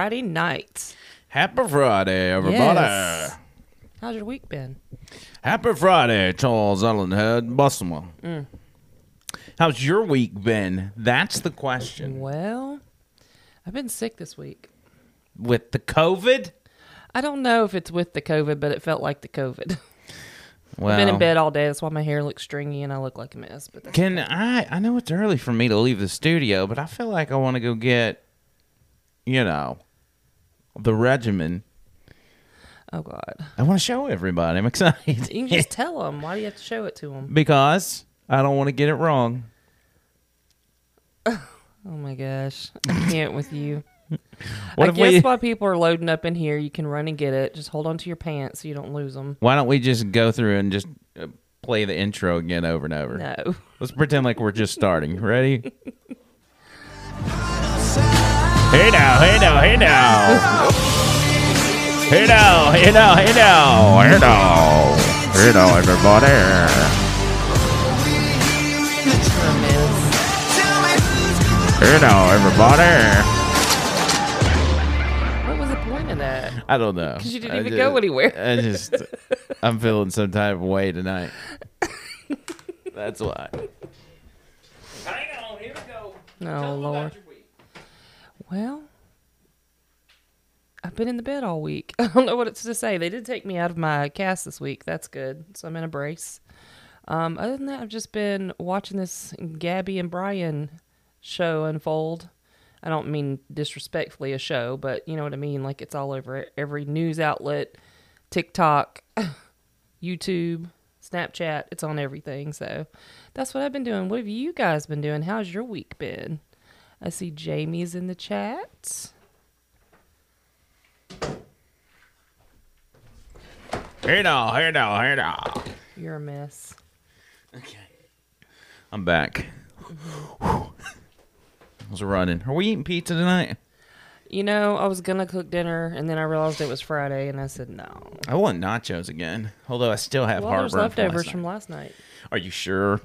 Friday night. Happy Friday, everybody. Yes. How's your week been? Happy Friday, Charles Ellenhead Busselman. Mm. How's your week been? That's the question. Well, I've been sick this week. With the COVID? I don't know if it's with the COVID, but it felt like the COVID. Well, I've been in bed all day. That's why my hair looks stringy and I look like a mess. But Can I? I know it's early for me to leave the studio, but I feel like I want to go get, you know, the regimen. oh god, I want to show everybody. I'm excited you can just tell them. Why do you have to show it to them? because I don't want to get it wrong. Oh my gosh, I can't with you. What I if guess we? while people are loading up in here, you can run and get it. Just hold on to your pants so you don't lose them. Why don't we just go through and just uh, play the intro again over and over? No. Let's pretend like we're just starting. Ready? hey now, hey now, hey now. Hey now, hey now, hey now, hey now. Hey now, everybody. You're a mess. Hey now, everybody. What was the point of that? I don't know. 'Cause you didn't I even ju- go anywhere. I just, I'm feeling some type of way tonight. That's why. Hang on, here we go. Oh Lord. Well, I've been in the bed all week. I don't know what it's to say. They did take me out of my cast this week. That's good. So I'm in a brace. Um, other than that, I've just been watching this Gabby and Brian show unfold. I don't mean disrespectfully a show, but you know what I mean. Like it's all over every news outlet, TikTok, YouTube, Snapchat. It's on everything. So that's what I've been doing. What have you guys been doing? How's your week been? I see Jamie's in the chat. Hey now, hey now, hey now. You're a mess. Okay. I'm back. I was running. Are we eating pizza tonight? You know, I was gonna cook dinner, and then I realized it was Friday, and I said no. I want nachos again. Although I still have Well, there's heartburn. leftovers from from last last night. night. Are you sure?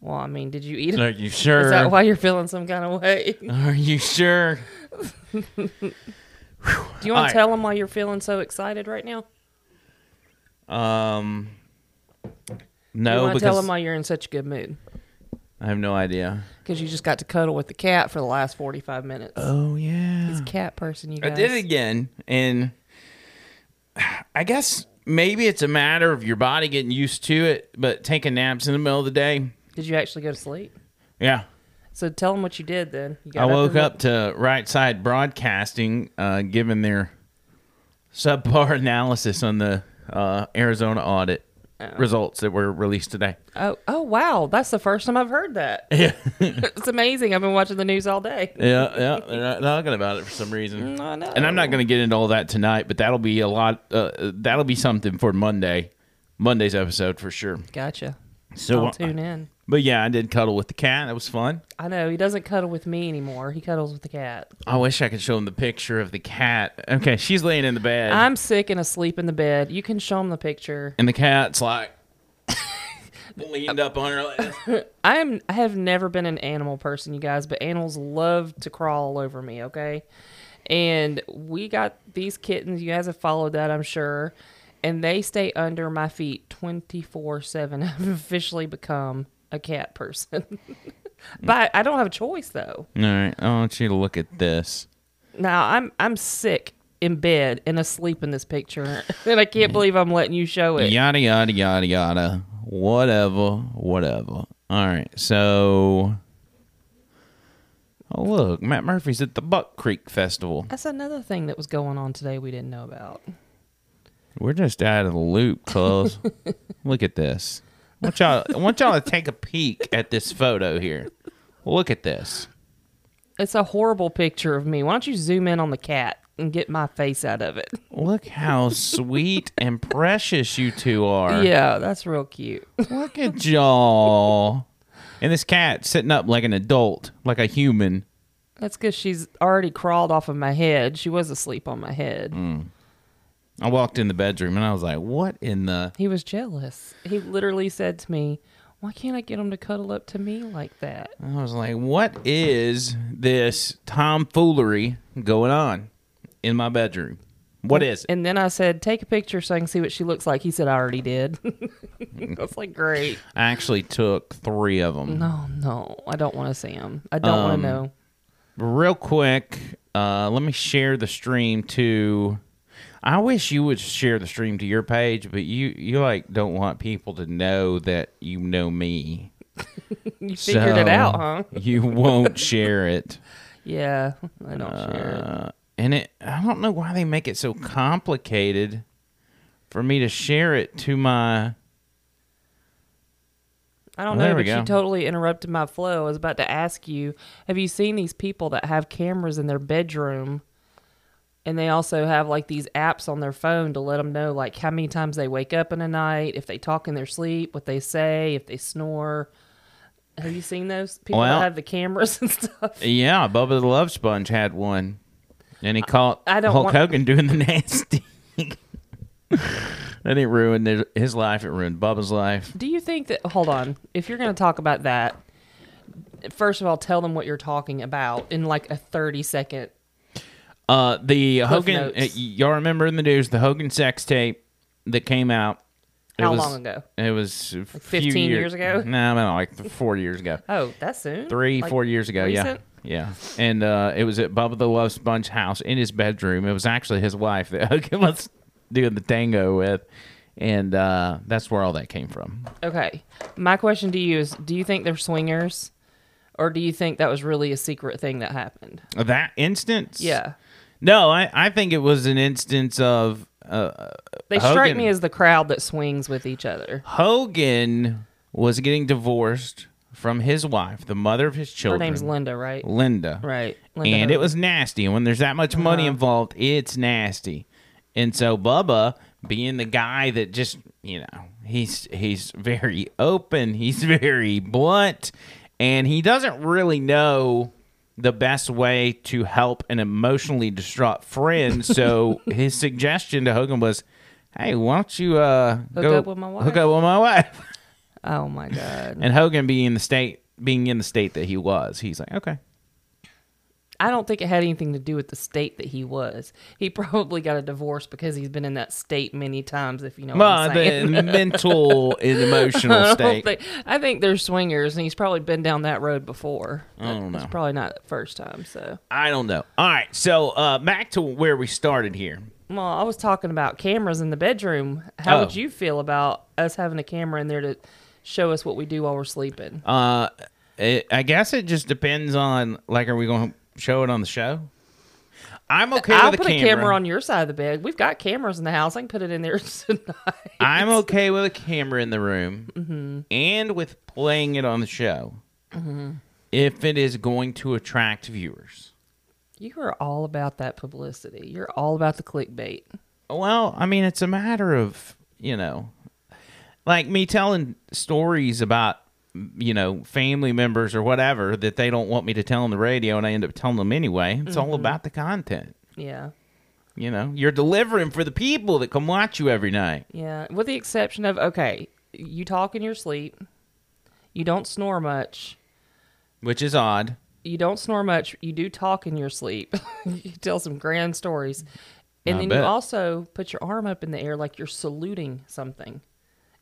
Well, I mean, did you eat it? Are you sure? Is that why you're feeling some kind of way? Are you sure? Do you want to tell them why you're feeling so excited right now? Um. you No, want to tell them why you're in such a good mood? I have no idea. Because you just got to cuddle with the cat for the last 45 minutes. Oh yeah. He's a cat person, you I did it again, and I guess maybe it's a matter of your body getting used to it. But taking naps in the middle of the day, Did you actually go to sleep? yeah. So tell them what you did then. You I woke and up to Right Side Broadcasting uh, giving their subpar analysis on the uh, Arizona audit Oh. results that were released today. Oh, oh wow! That's the first time I've heard that. Yeah, it's amazing. I've been watching the news all day. yeah, yeah. They're not talking about it for some reason. Mm, I know. And I'm not going to get into all that tonight, but that'll be a lot. Uh, that'll be something for Monday, Monday's episode for sure. Gotcha. So, I'll tune in. But yeah, I did cuddle with the cat. That was fun. I know he doesn't cuddle with me anymore. He cuddles with the cat. I wish I could show him the picture of the cat. Okay, she's laying in the bed, I'm sick and asleep in the bed. You can show him the picture. and the cat's like leaned up on her like this. I'm I have never been an animal person, you guys, but animals love to crawl all over me, okay? And we got these kittens. You guys have followed that, I'm sure. And they stay under my feet 24 7. I've officially become a cat person. but I don't have a choice, though. All right, I want you to look at this. Now, I'm I'm sick in bed and asleep in this picture. and I can't believe I'm letting you show it. Yada yada yada yada. Whatever, whatever. All right, so. Oh look, Matt Murphy's at the Buck Creek Festival. That's another thing that was going on today we didn't know about. We're just out of the loop, cuz. look at this. I want y'all, I want y'all to take a peek at this photo here. Look at this. It's a horrible picture of me. Why don't you zoom in on the cat and get my face out of it? Look how sweet and precious you two are. Yeah, that's real cute. Look at y'all. And this cat sitting up like an adult, like a human. That's because she's already crawled off of my head. She was asleep on my head. Mm. I walked in the bedroom and I was like, what in the. He was jealous. He literally said to me, Why can't I get him to cuddle up to me like that? I was like, what is this tomfoolery going on in my bedroom? What is it? And then I said, take a picture so I can see what she looks like. He said, I already did. I was like, great. I actually took three of them. No, no, I don't want to see them. I don't want Um, to know. Real quick, uh, let me share the stream to. I wish you would share the stream to your page, but you you like don't want people to know that you know me. You figured it out, huh? You won't share it. Yeah, I don't share it. Uh, and it I don't know why they make it so complicated for me to share it to my I don't Well, know, but you totally interrupted my flow. I was about to ask you, have you seen these people that have cameras in their bedroom? And they also have like these apps on their phone to let them know like how many times they wake up in a night, if they talk in their sleep, what they say, if they snore. Have you seen those people Well- that have the cameras and stuff? Yeah, Bubba the Love Sponge had one. And he caught I don't Hulk want- Hogan doing the nasty. that didn't his life, it ruined Bubba's life. Do you think that? Hold on. If you're going to talk about that, first of all, tell them what you're talking about in like a 30 second. Uh, the Hogan, notes. uh, y'all remember in the news the Hogan sex tape that came out? It How was- long ago? It was a few 15 years ago? No, no, like four years ago. Oh, that's soon. Three, Like, four years ago. recent? Yeah. Yeah. And uh, it was at Bubba the Love Sponge house in his bedroom. It was actually his wife that Hogan was doing the tango with. And uh, that's where all that came from. Okay. My question to you is: Do you think they're swingers, or do you think that was really a secret thing that happened? That instance? Yeah. No, I, I think it was an instance of uh, They strike me as the crowd that swings with each other. Hogan was getting divorced from his wife, the mother of his children. Her name's Linda, right? Linda. Right. Linda and it was nasty. And when there's that much money Uh-huh. involved, it's nasty. And so Bubba, being the guy that just, you know, he's he's very open, he's very blunt, and he doesn't really know the best way to help an emotionally distraught friend. So his suggestion to Hogan was, "Hey, why don't you uh, Hook go up with my wife." Hook up with my wife." Oh my god. And Hogan being in the state, being in the state that he was, he's like, "Okay." I don't think it had anything to do with the state that he was. He probably got a divorce because he's been in that state many times. If you know what I'm the mental and emotional I, state. don't think, I think they're swingers, and he's probably been down that road before. I don't know. It's probably not the first time. So, I don't know. All right, so uh, back to where we started here. well, I was talking about cameras in the bedroom. How Oh. would you feel about us having a camera in there to show us what we do while we're sleeping? Uh, it, I guess it just depends on like, are we going to show it on the show? I'm okay I'll with a put camera. a camera on your side of the bed. We've got cameras in the house. I can put it in there tonight. I'm okay with a camera in the room Mm-hmm. and with playing it on the show if it is going to attract viewers. You are all about that publicity. You're all about the clickbait. Well, I mean, it's a matter of, you know, like me telling stories about, you know, family members or whatever that they don't want me to tell on the radio and I end up telling them anyway. It's all mm-hmm. about the content. Yeah. You know, you're delivering for the people that come watch you every night. Yeah, with the exception of okay, you talk in your sleep. You don't snore much. Which is odd. You don't snore much. You do talk in your sleep. you tell some grand stories. And I then bet. you also put your arm up in the air like you're saluting something.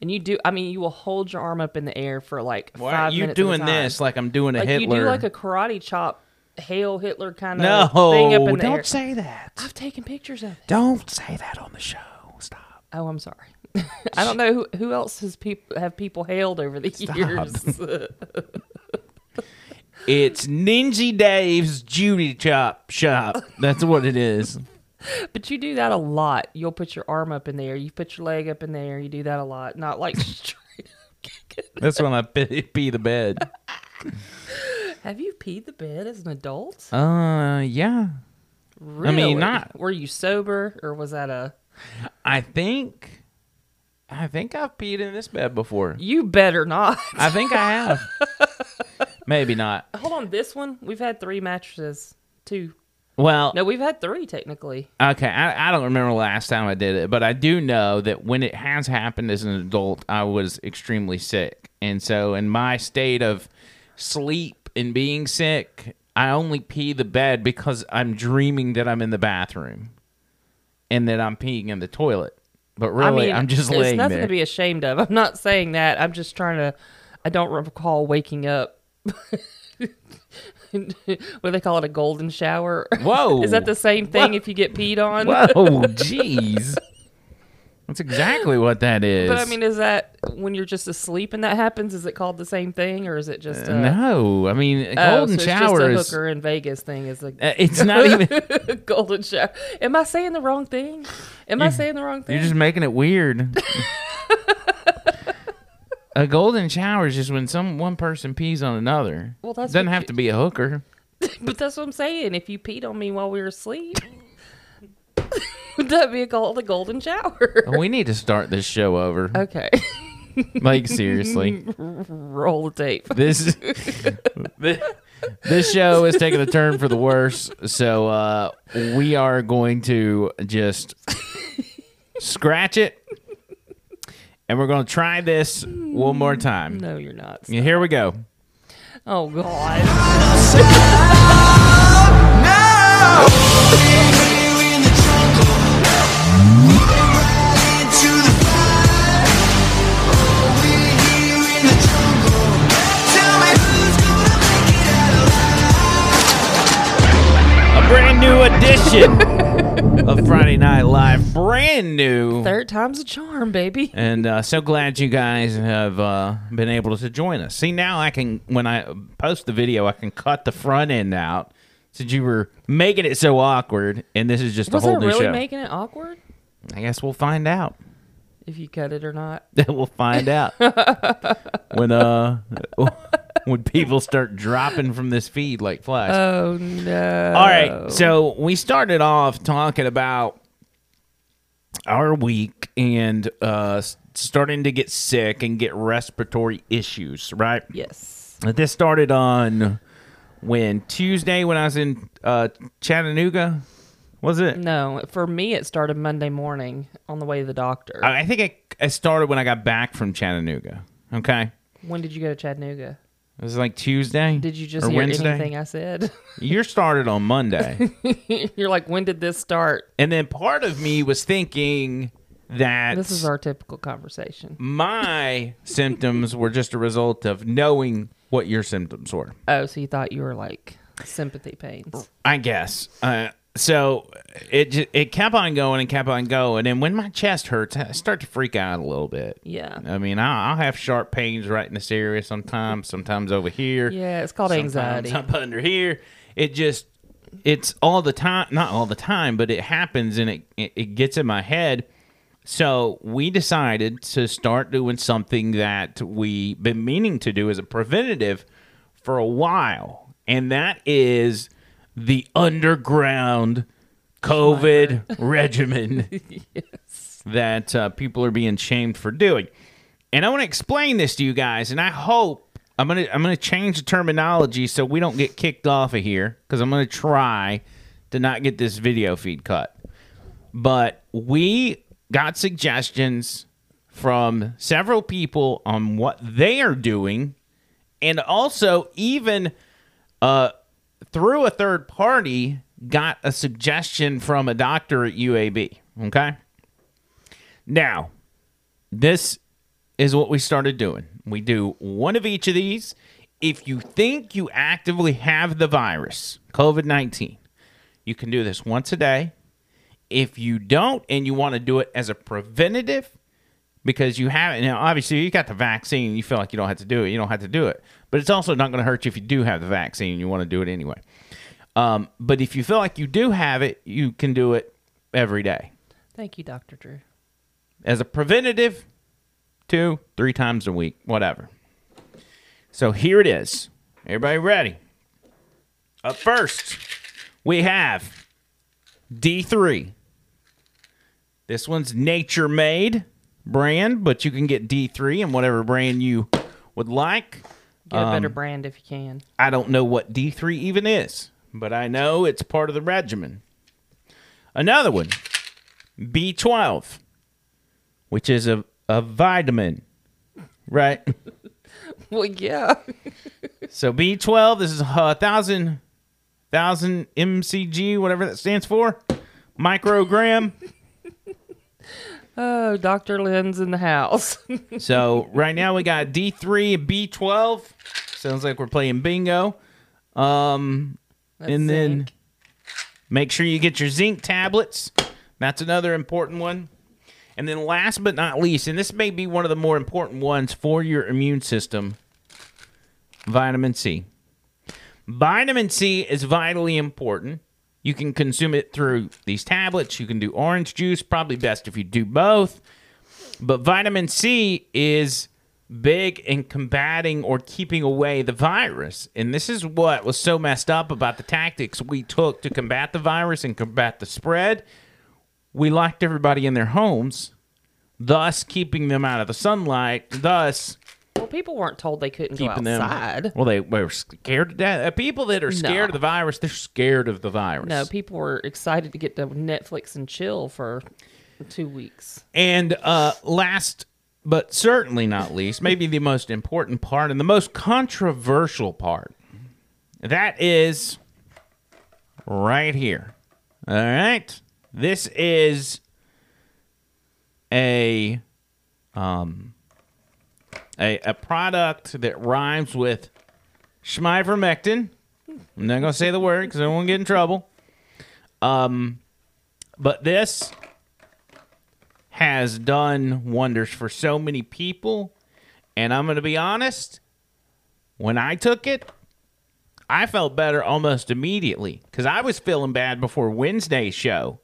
And you do I mean you will hold your arm up in the air for like Why five are you minutes doing this like I'm doing a like Hitler? you do like a karate chop hail Hitler kind no, of thing up in the don't air. say that. I've taken pictures of it. Don't say that on the show. Stop. Oh, I'm sorry. I don't know who, who else has peop- have people hailed over the years. It's Ninja Dave's Judy Chop Shop. That's what it is. but you do that a lot. You'll put your arm up in there. You put your leg up in there. You do that a lot. Not like straight up. That's when I pee, pee the bed. Have you peed the bed as an adult? Uh, yeah. Really? I mean, not- Were you sober or was that a? I think, I think I've peed in this bed before. You better not. I think I have. Maybe not. Hold on, this one we've had three mattresses. Two. Well, No, we've had three technically. Okay, I, I don't remember the last time I did it, but I do know that when it has happened as an adult, I was extremely sick. And so, in my state of sleep and being sick, I only pee the bed because I'm dreaming that I'm in the bathroom and that I'm peeing in the toilet. But really, I mean, I'm just it's laying nothing there. to be ashamed of. I'm not saying that. I'm just trying to. I don't recall waking up. what do they call it? A golden shower? Whoa. Is that the same thing Whoa. if you get peed on? Whoa, jeez. That's exactly what that is. But I mean, is that when you're just asleep and that happens? Is it called the same thing, or is it just a no, I mean, Oh, golden so shower is. just a hooker in Vegas thing. Is a uh, It's not even. golden shower. Am I saying the wrong thing? Am I saying the wrong thing? You're just making it weird. A golden shower is just when some one person pees on another. Well, that's doesn't what have you- to be a hooker. But that's what I'm saying. If you peed on me while we were asleep, would that be called a golden shower? we need to start this show over. Okay. Like seriously, Roll the tape. this this, this show is taking a turn for the worse. So uh, we are going to just scratch it, and we're going to try this one more mm, time. No, you're not. Yeah, Here we go. Oh God. A brand new edition of Friday Night Live. Brand new. Third time's a charm, baby. And uh, so glad you guys have uh, been able to join us. See, now I can, when I post the video, I can cut the front end out since you were making it so awkward. And this is just Was a whole new really show. making it awkward? I guess we'll find out. If you cut it or not. we'll find out when uh when people start dropping from this feed like flies. Oh no. All right, so we started off talking about our week and uh, starting to get sick and get respiratory issues, right? Yes. This started on when Tuesday when I was in uh, Chattanooga, was it? No, for me it started Monday morning on the way to the doctor. I I think it, it started when I got back from Chattanooga. Okay, when did you go to Chattanooga? It was like Tuesday. Did you just or hear Wednesday? anything I said? You started on Monday. You're like, when did this start? And then part of me was thinking that This is our typical conversation. my symptoms were just a result of knowing what your symptoms were. Oh, so you thought you were like sympathy pains? I guess. Uh, so it it kept on going and kept on going, and when my chest hurts, I start to freak out a little bit. Yeah. I mean, I'll, I'll have sharp pains right in this area sometimes, sometimes over here. Yeah, it's called anxiety. Up under here. It just it's all the time not all the time, but it happens and it it, it gets in my head. So we decided to start doing something that we've been meaning to do as a preventative for a while. And that is the underground COVID regimen that uh, people are being shamed for doing. And I want to explain this to you guys, and I hope I'm gonna I'm gonna change the terminology so we don't get kicked off of here because I'm gonna try to not get this video feed cut. But we got suggestions from several people on what they are doing, and also even uh, through a third party got a suggestion from a doctor at UAB. Okay. Now, this is what we started doing. We do one of each of these. If you think you actively have the virus, COVID 19, you can do this once a day. If you don't and you want to do it as a preventative, because you have it now, obviously you got the vaccine, you feel like you don't have to do it, you don't have to do it. But it's also not going to hurt you if you do have the vaccine and you want to do it anyway. Um, but if you feel like you do have it, you can do it every day Thank you, Dr. Drew. as a preventative, two, three times a week, whatever. So here it is. Everybody ready? Up first, we have D3. This one's Nature Made brand, but you can get D3 in whatever brand you would like. Get a better Um, brand if you can. I don't know what D3 even is, but I know it's part of the regimen. Another one, B12, which is a, a vitamin, right? Well, yeah. so B12, this is a thousand, thousand MCG, whatever that stands for, microgram. Oh, Dr. Lynn's in the house. so right now we got D3 and B12. Sounds like we're playing bingo. Um, That's and then zinc. make sure you get your zinc tablets. That's another important one. And then last but not least, and this may be one of the more important ones for your immune system, vitamin C. Vitamin C is vitally important. You can consume it through these tablets. You can do orange juice, probably best if you do both. But vitamin C is big in combating or keeping away the virus. And this is what was so messed up about the tactics we took to combat the virus and combat the spread. We locked everybody in their homes, thus keeping them out of the sunlight, thus well, people weren't told they couldn't keeping go them. outside. Well, they were scared to death. Uh, People that are scared No. of the virus, they're scared of the virus. No, people were excited to get to Netflix and chill for two weeks. And uh, last but certainly not least, maybe the most important part and the most controversial part, that is right here. All right. This is a um a, a product that rhymes with schmivermectin. I'm not gonna say the word because I don't want to get in trouble. Um, but this has done wonders for so many people. And I'm going to be honest, when I took it, I felt better almost immediately because I was feeling bad before Wednesday's show.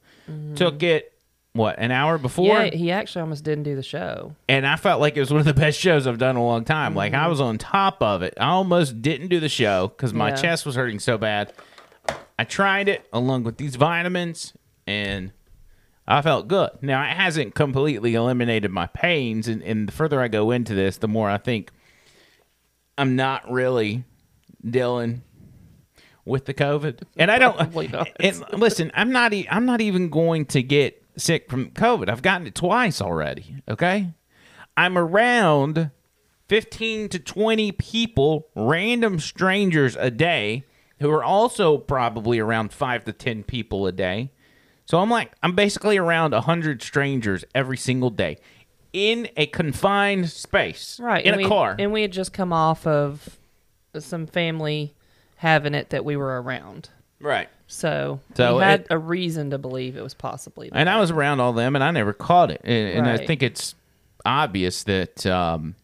Took it, what, an hour before? Yeah, he actually almost didn't do the show. and I felt like it was one of the best shows I've done in a long time. Like I mm-hmm. was on top of it. I almost didn't do the show because my Yeah. chest was hurting so bad. I tried it along with these vitamins, and I felt good. Now it hasn't completely eliminated my pains, and, and the further I go into this, the more I think I'm not really dealing with the COVID. And I don't. And listen, I'm not. E- I'm not even going to get sick from COVID. I've gotten it twice already. Okay, I'm around 15 to 20 people, random strangers a day, who are also probably around five to 10 people a day. So I'm like, I'm basically around 100 strangers every single day in a confined space, Right. In a we, car. And we had just come off of some family having it that we were around. Right. So, So we had it- a reason to believe it was possibly that. And I was around all them, and I never caught it. And, and I Right. think it's obvious that um,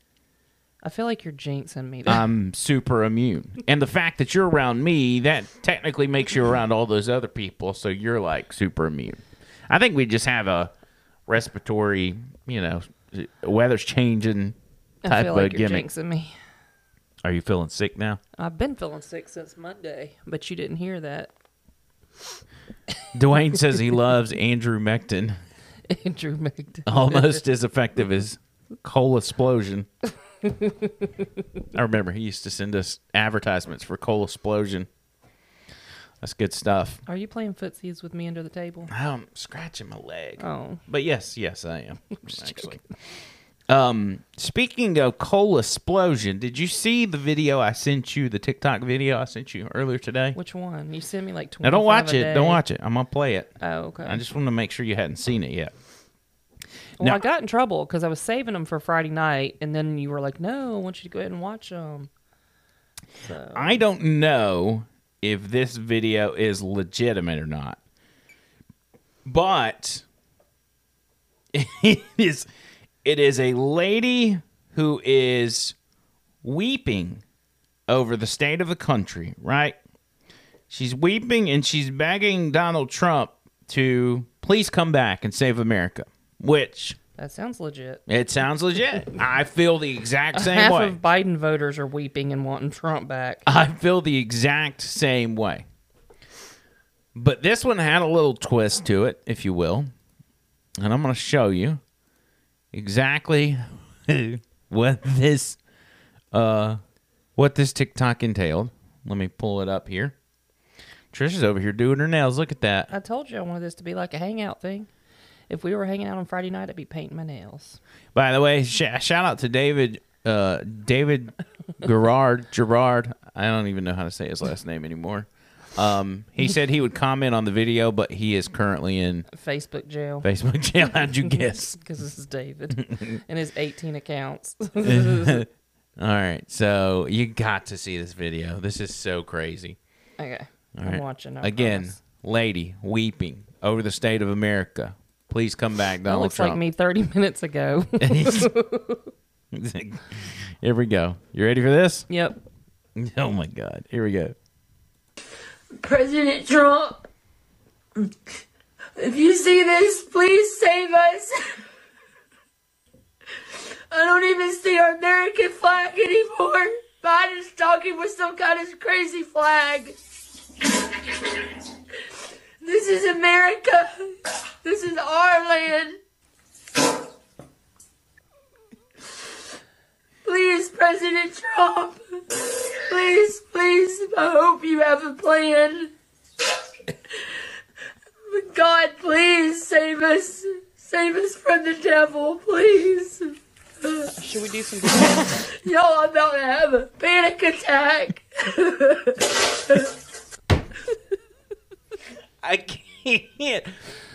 I feel like you're jinxing me. There. I'm super immune. And the fact that you're around me, that technically makes you around all those other people, so you're like super immune. I think we just have a respiratory, you know, weather's changing I type feel of like you're gimmick. jinxing me. Are you feeling sick now? I've been feeling sick since Monday, but you didn't hear that. Dwayne says he loves Andrew Mectin, Andrew McDonald. almost as effective as coal explosion. I remember he used to send us advertisements for coal explosion. That's good stuff. Are you playing footsies with me under the table? I'm scratching my leg. Oh, But yes, yes, I am actually. Um, speaking of coal explosion, did you see the video I sent you? The TikTok video I sent you earlier today. which one? You sent me like Now twenty. don't watch it. Don't watch it. I'm gonna play it. Oh, okay. I just want to make sure you hadn't seen it yet. well, now- I got in trouble because I was saving them for Friday night, and then you were like, "No, I want you to go ahead and watch them." So I don't know if this video is legitimate or not, but it is. It is a lady who is weeping over the state of the country. Right? She's weeping and she's begging Donald Trump to please come back and save America. Which that sounds legit. it sounds legit. I feel the exact same Half way. Half of Biden voters are weeping and wanting Trump back. I feel the exact same way. But this one had a little twist to it, if you will. And I'm going to show you exactly what this uh what this TikTok entailed. Let me pull it up here. Trisha's over here doing her nails. Look at that. I told you I wanted this to be like a hangout thing. If we were hanging out on Friday night, I'd be painting my nails. By the way, sh- shout out to David uh, David Gerard Gerard. I don't even know how to say his last name anymore. Um, he said he would comment on the video, but he is currently in Facebook jail. Facebook jail. How'd you guess? Because this is David and his 18 accounts. All right, so you got to see this video. This is so crazy. okay. All I'm right. watching. I Again, promise. lady weeping over the state of America. Please come back, That Donald looks Trump. like me 30 minutes ago. Here we go. You ready for this? yep. Oh my God. Here we go. President Trump, if you see this, please save us. I don't even see our American flag anymore. Biden is talking with some kind of crazy flag. This is America. This is our land. Please, President Trump. Please, please, I hope you have a plan. God, please save us. Save us from the devil, please. Should we do some? Y'all, I'm about to have a panic attack. I can't.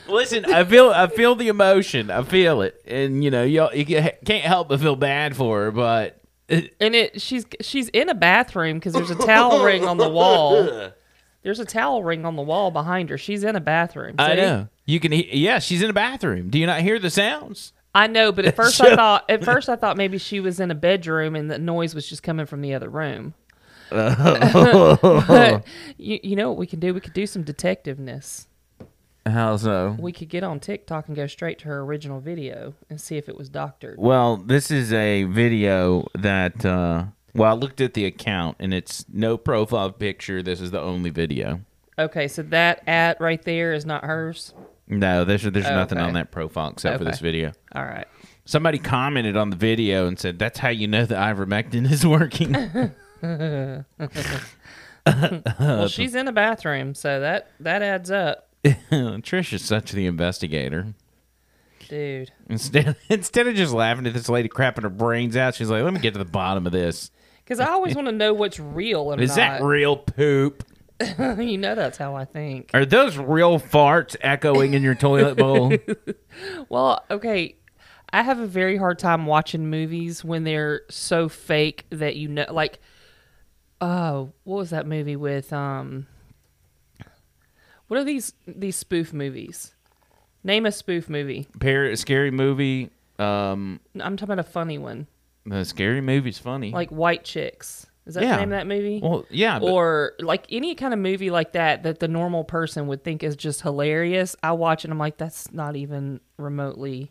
Listen, I feel I feel the emotion. I feel it, and you know, y'all you can't help but feel bad for her. But and it she's she's in a bathroom because there's a towel ring on the wall. There's a towel ring on the wall behind her. She's in a bathroom. I know you can. he- Yeah, she's in a bathroom. Do you not hear the sounds? I know, but at first I thought at first I thought maybe she was in a bedroom and the noise was just coming from the other room. but you, you know what we can do? We could do some detectiveness. How so? We could get on TikTok and go straight to her original video and see if it was doctored. Well, this is a video that. uh Well, I looked at the account, and it's no profile picture. This is the only video. Okay, so that ad right there is not hers. No, there's there's nothing Okay. on that profile except for this video. All right. Somebody commented on the video and said, "That's how you know the ivermectin is working." Well, she's in a bathroom, so that that adds up, Trish is such the investigator. dude. Instead, instead of just laughing at this lady crapping her brains out, she's like, "Let me get to the bottom of this. Because I always want to know what's real and Is that not. real poop? you know that's how I think. Are those real farts echoing in your toilet bowl?" Well, okay. I have a very hard time watching movies when they're so fake that you know like oh, what was that movie with um What are these these spoof movies? Name a spoof movie. Par- scary movie. Um, I'm talking about a funny one. the scary movie's funny. Like White Chicks. Is that Yeah. the name of that movie? well, yeah, but or like any kind of movie like that that the normal person would think is just hilarious. I watch it and I'm like, that's not even remotely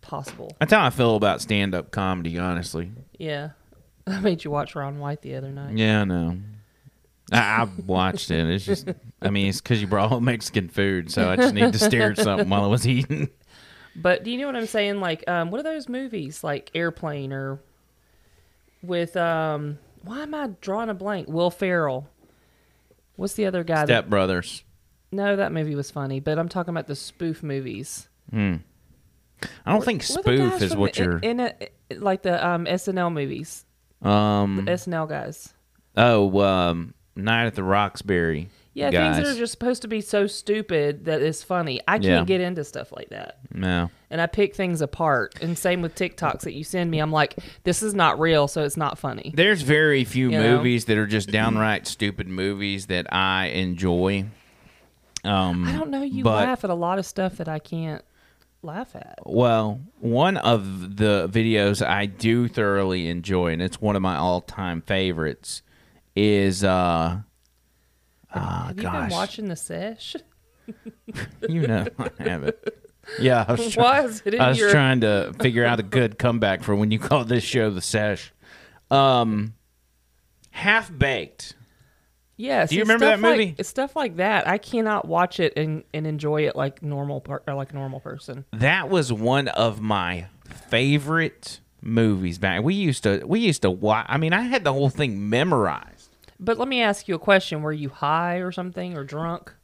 possible. that's how I feel about stand-up comedy. Honestly, Yeah. I made you watch Ron White the other night. yeah, no. I, I watched it. It's just, I mean, it's because you brought home Mexican food, so I just need to stare at something while I was eating. But do you know what I'm saying? Like, um, what are those movies like Airplane or with um why am I drawing a blank? Will Ferrell. What's the other guy? that, Step Brothers. no, that movie was funny, but I'm talking about the spoof movies. Hmm. I don't think the spoof is what the- you're. in, a, like the um SNL movies. Um. SNL guys. Oh, um, Night at the Roxbury. Yeah, guys. things that are just supposed to be so stupid that it's funny. I can't Yeah. get into stuff like that. No. And I pick things apart. And same with TikToks that you send me. I'm like, this is not real, so it's not funny. There's very few You know? movies that are just downright stupid movies that I enjoy. Um, I don't know. You but- laugh at a lot of stuff that I can't laugh at. Well, one of the videos I do thoroughly enjoy, and it's one of my all-time favorites, is uh, ah, Have you gosh, been watching The Sesh? you know I haven't. Yeah, I was, try- Why is it in I was your? trying to figure out a good comeback for when you call this show the sesh. Um, half baked. Yes. Do you it's remember stuff that like- movie? it's stuff like that. I cannot watch it and, and enjoy it like normal per, or like a normal person. That was one of my favorite movies back. We used to we used to watch. I mean, I had the whole thing memorized. But let me ask you a question: Were you high or something or drunk?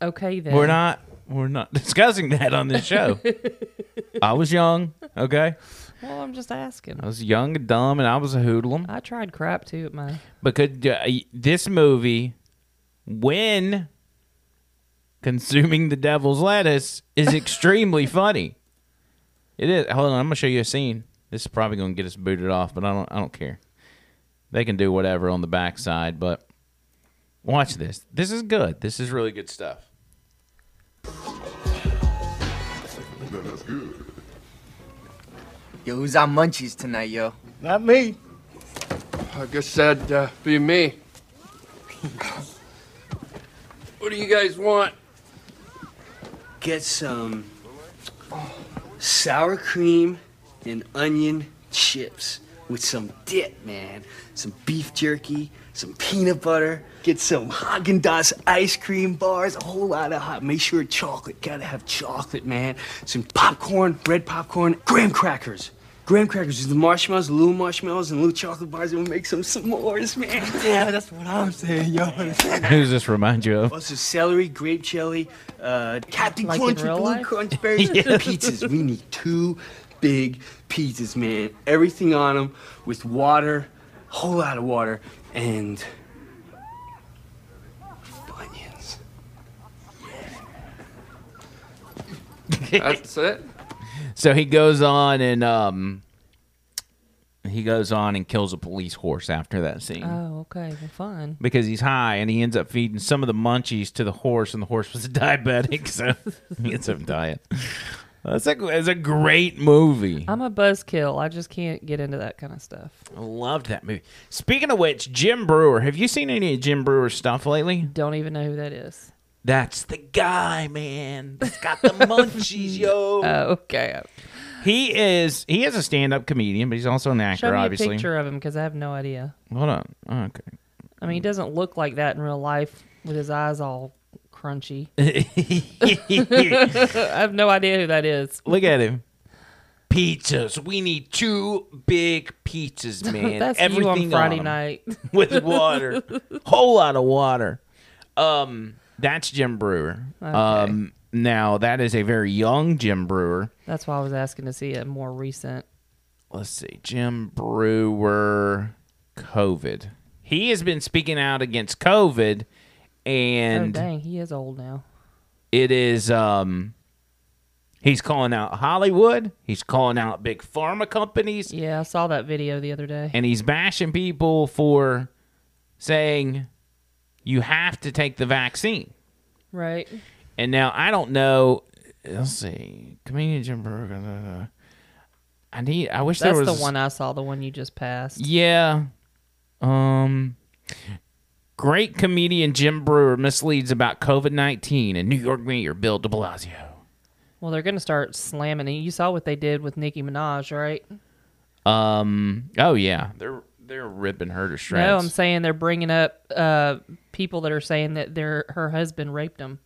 Okay, then We're not we're not discussing that on this show. I was young, okay? Well, I'm just asking. I was young and dumb, and I was a hoodlum. I tried crap too at my. Because uh, this movie, when consuming the devil's lettuce, is extremely funny. It is. Hold on, I'm gonna show you a scene. This is probably gonna get us booted off, but I don't. I don't care. They can do whatever on the backside, but watch this. This is good. This is really good stuff. Yo, who's on munchies tonight, yo? Not me. I guess that'd uh, be me. what do you guys want? Get some sour cream and onion chips with some dip, man. Some beef jerky, some peanut butter. Get some Haagen Dazs ice cream bars, a whole lot of hot. Make sure chocolate. Gotta have chocolate, man. Some popcorn, red popcorn, graham crackers. Graham crackers is the marshmallows, the little marshmallows, and little chocolate bars, and we'll make some s'mores, man. Yeah, that's what I'm saying, yo. Who does this remind you of? Also, celery, grape jelly, uh, Captain Like Crunch with blue life? crunch berries. Pizzas. We need two big pizzas, man. Everything on them with water, whole lot of water, and onions. That's it. So he goes on and um, he goes on and kills a police horse after that scene. Oh, okay. Well, fun. because he's high and he ends up feeding some of the munchies to the horse, and the horse was diabetic, so he ends up dying. That's a, it's a great movie. I'm a buzzkill. I just can't get into that kind of stuff. I loved that movie. Speaking of which, Jim Breuer, have you seen any of Jim Breuer's stuff lately? Don't even know who that is. That's the guy, man. That's got the munchies, yo. Oh, okay. He is he is a stand up comedian, but he's also an actor, obviously. Show me obviously. a picture of him because I have no idea. Hold on. Oh, okay. I mean, he doesn't look like that in real life with his eyes all crunchy. I have no idea who that is. Look at him. Pizzas. We need two big pizzas, man. That's Everything you on Friday 'em. night. with water. Whole lot of water. Um, that's Jim Breuer. Um, now that is a very young Jim Breuer. That's why I was asking to see a more recent. Let's see, Jim Breuer, COVID. He has been speaking out against COVID, oh, and dang, he is old now. it is um. He's calling out Hollywood. He's calling out big pharma companies. Yeah, I saw that video the other day. and he's bashing people for saying you have to take the vaccine. Right. And now I don't know. Let's see, comedian Jim Breuer. uh, I need. I wish That's there was the one I saw, the one you just passed. Yeah. Um. Great comedian Jim Breuer misleads about COVID nineteen and New York Mayor Bill De Blasio. Well, they're going to start slamming it. You saw what they did with Nicki Minaj, right? Um. Oh yeah, they're they're ripping her to shreds. No, I'm saying they're bringing up uh, people that are saying that their her husband raped them.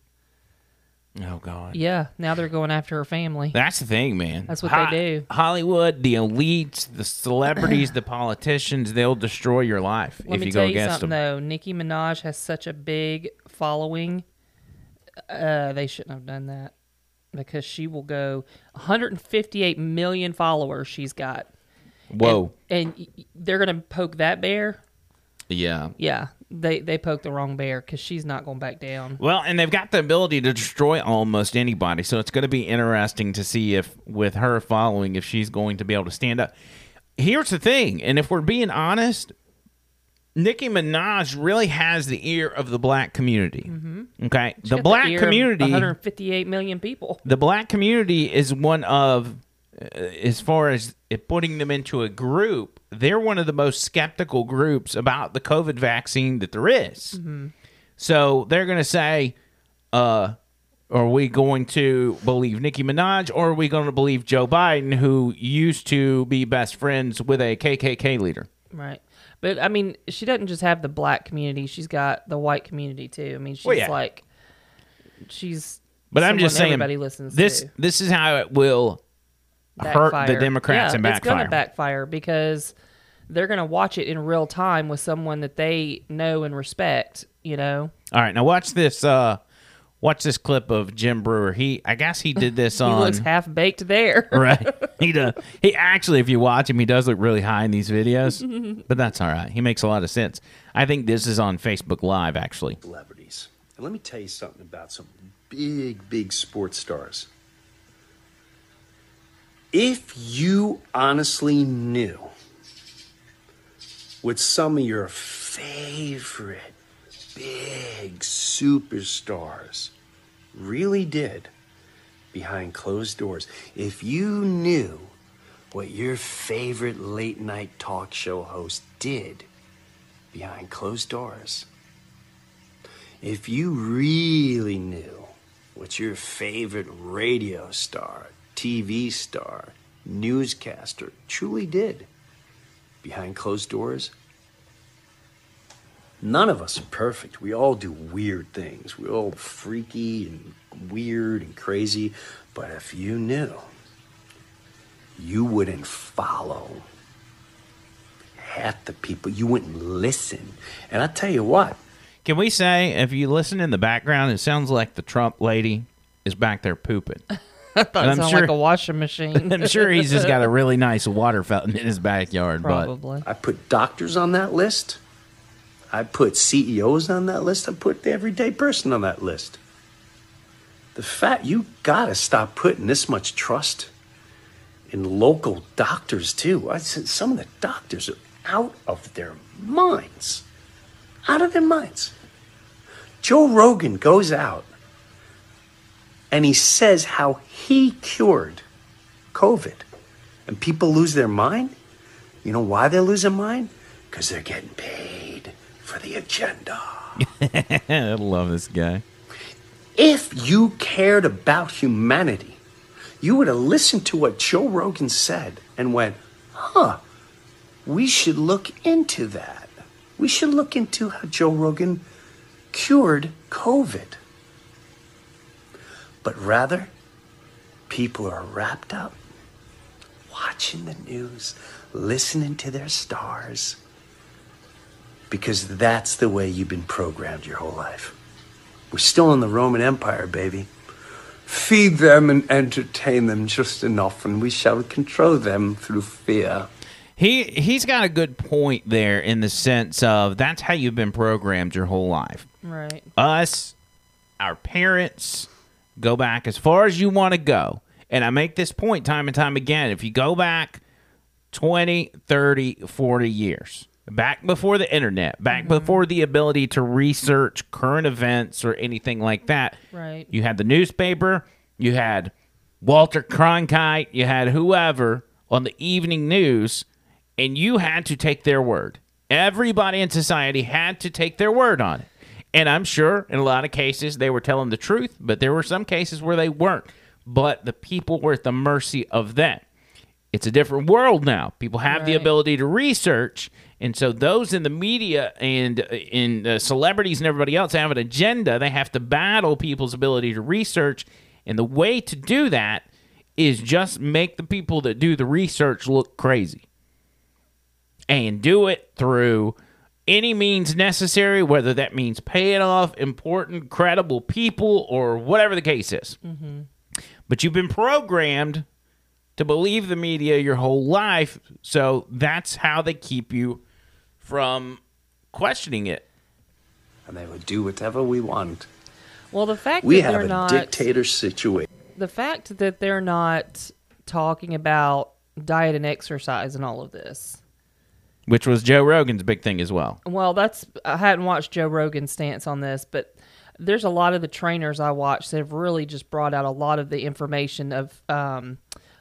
Oh god. Yeah, now they're going after her family. That's the thing, man. That's what they do. Hollywood, the elites, the celebrities, the politicians, they'll destroy your life Let if me you tell go you against something them. though. Nicki Minaj has such a big following. Uh, they shouldn't have done that because she will go 158 million followers. She's got. Whoa. And, and they're gonna poke that bear. yeah. Yeah, they they poked the wrong bear because she's not going back down. Well, and they've got the ability to destroy almost anybody, so it's going to be interesting to see if, with her following, if she's going to be able to stand up. Here's the thing, and if we're being honest, Nicki Minaj really has the ear of the black community. Okay, She the black of community. 158 million people. the black community is one of uh, as far as it putting them into a group they're one of the most skeptical groups about the covid vaccine that there is. so they're going to say uh are we going to believe Nicki Minaj or are we going to believe Joe Biden who used to be best friends with a KKK leader? Right. But I mean, she doesn't just have the black community; she's got the white community too. I mean, she's Well, yeah. like, she's. But I'm just saying everybody listens this to. this is how it will hurt the Democrats yeah, and It's gonna backfire because they're going to watch it in real time with someone that they know and respect, you know. All right, now watch this. Uh, watch this clip of Jim Breuer. He, I guess he did this on. He looks half baked there. right. He does. He actually, if you watch him, he does look really high in these videos, but that's all right. He makes a lot of sense. I think this is on Facebook Live, actually. celebrities. And let me tell you something about some big, big sports stars. If you honestly knew what some of your favorite big superstars really did behind closed doors, if you knew what your favorite late night talk show host did behind closed doors, if you really knew what your favorite radio star, TV star, newscaster truly did behind closed doors, none of us are perfect. We all do weird things. We're all freaky and weird and crazy. But if you knew, you wouldn't follow half the people. You wouldn't listen. And I tell you what, Can we say, if you listen in the background, it sounds like the Trump lady is back there pooping. Thought And it I'm sounded sure- like a washing machine. I'm sure he's just got a really nice water fountain in his backyard, but Probably. I put doctors on that list. I put CEOs on that list. I put the everyday person on that list. The fact you gotta stop putting this much trust in local doctors too. I said some of the doctors are out of their minds. Out of their minds. Joe Rogan goes out and he says how he cured COVID. And people lose their mind. You know why they lose their mind? Because they're getting paid for the agenda. I love this guy. If you cared about humanity, you would have listened to what Joe Rogan said and went, huh, we should look into that. We should look into how Joe Rogan cured COVID. But rather, people are wrapped up watching the news, listening to their stars, because that's the way you've been programmed your whole life. We're still in the Roman Empire, baby. Feed them and entertain them just enough, and we shall control them through fear. He he's got a good point there in the sense of that's how you've been programmed your whole life. Right. Us, our parents, go back as far as you want to go. And I make this point time and time again. If you go back 20, 30, 40 years, back before the internet, back mm-hmm. before the ability to research current events or anything like that, Right. you had the newspaper, you had Walter Cronkite, you had whoever on the evening news, and you had to take their word. Everybody in society had to take their word on it. And I'm sure in a lot of cases they were telling the truth, but there were some cases where they weren't. But the people were at the mercy of them. It's a different world now. People have the ability to research, and so those in the media and uh, in uh, celebrities and everybody else have an agenda. They have to battle people's ability to research, and the way to do that is just make the people that do the research look crazy, and do it through any means necessary, whether that means paying off important, credible people or whatever the case is. But you've been programmed to believe the media your whole life. So that's how they keep you from questioning it. And they would do whatever we want. Well, the fact We that have they're a not dictator situation. the fact that they're not talking about diet and exercise and all of this. Which was Joe Rogan's big thing as well. Well, that's I hadn't watched Joe Rogan's stance on this, but there's a lot of the trainers I watched that have really just brought out a lot of the information of um,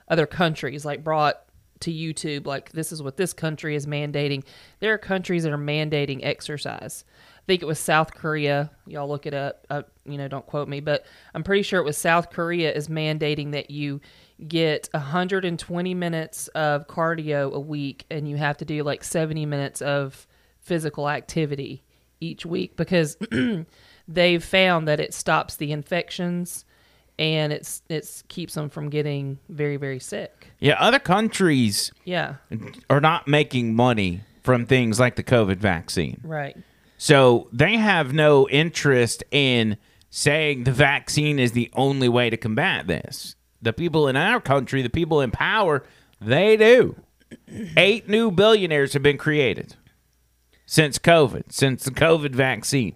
other countries, like brought to YouTube, like this is what this country is mandating. There are countries that are mandating exercise. I think it was South Korea. Y'all look it up. Uh, you know, don't quote me, but I'm pretty sure it was South Korea is mandating that you get 120 minutes of cardio a week and you have to do like 70 minutes of physical activity each week because they've found that it stops the infections and it's it's keeps them from getting very very sick. Yeah, other countries Yeah, are not making money from things like the COVID vaccine. right. So they have no interest in saying the vaccine is the only way to combat this. The people in our country, the people in power, they do. Eight new billionaires have been created since COVID, since the COVID vaccine.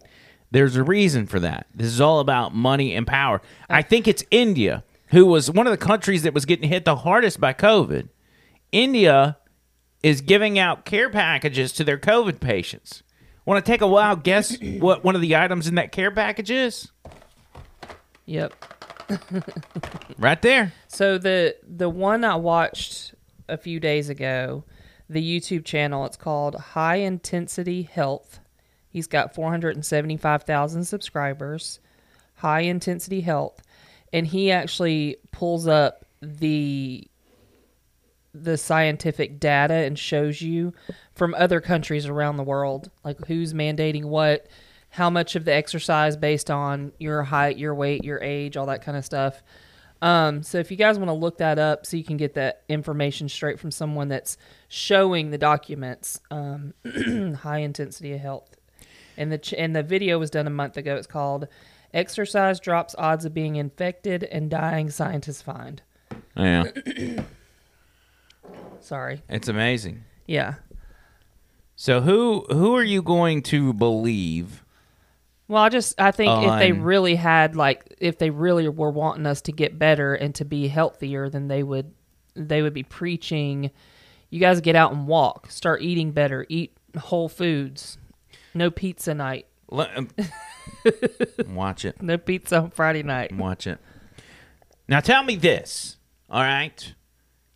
There's a reason for that. This is all about money and power. I think it's India, who was one of the countries that was getting hit the hardest by COVID. India is giving out care packages to their COVID patients. Want to take a wild guess what one of the items in that care package is? Yep. Right there. So the the one I watched a few days ago, the YouTube channel, it's called High Intensity Health. He's got 475,000 subscribers. High Intensity Health, and he actually pulls up the the scientific data and shows you from other countries around the world like who's mandating what how much of the exercise based on your height your weight your age all that kind of stuff um, so if you guys want to look that up so you can get that information straight from someone that's showing the documents um, high intensity of health and the ch- and the video was done a month ago it's called exercise drops odds of being infected and dying scientists find Yeah. sorry It's amazing. yeah So who who are you going to believe? Well, I just I think if they really had like if they really were wanting us to get better and to be healthier, then they would they would be preaching you guys get out and walk, start eating better, eat whole foods. No pizza night. Le- um, Watch it. No pizza on Friday night. Watch it. Now tell me this, all right?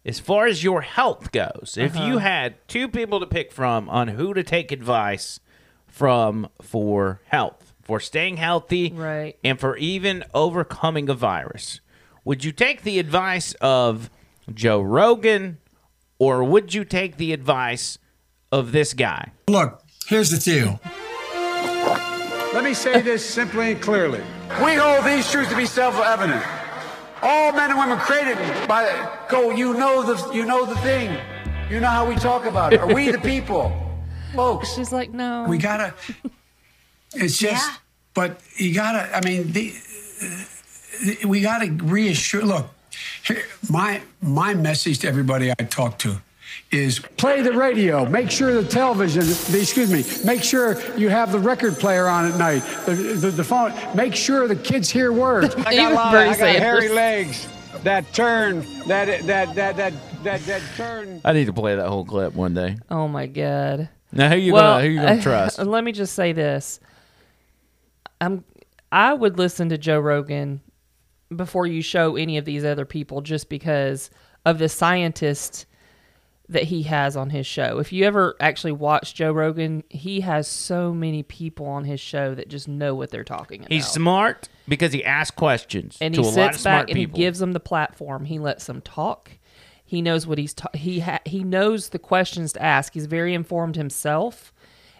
As far as your health goes, if Uh-huh. you had two people to pick from on who to take advice from for health, for staying healthy, Right. and for even overcoming a virus, would you take the advice of Joe Rogan or would you take the advice of this guy? Look, here's the deal. Let me say this simply and clearly. We hold these truths to be self-evident. All men and women created by go. You know the you know the thing. You know how we talk about it. Are we the people, folks? She's like, no. We gotta. It's just, but you gotta. I mean, the, the- we gotta reassure. Look, here, my my message to everybody I talk to is Play the radio. Make sure the television, the, excuse me, make sure you have the record player on at night, the, the, the phone. Make sure the kids hear words. I got, a Even lot of, Bernie I got hairy legs that turn, that, that, that, that, that, that turn. I need to play that whole clip one day. oh my god. Now who you well, gonna who you gonna trust? let me just say this. I'm I would listen to Joe Rogan before you show any of these other people just because of the scientist that he has on his show. If you ever actually watch Joe Rogan, he has so many people on his show that just know what they're talking about. He's smart because he asks questions and to he a lot of sits smart back and he gives them the platform. He lets them talk. He knows what he's ta- he ha- he knows the questions to ask. He's very informed himself,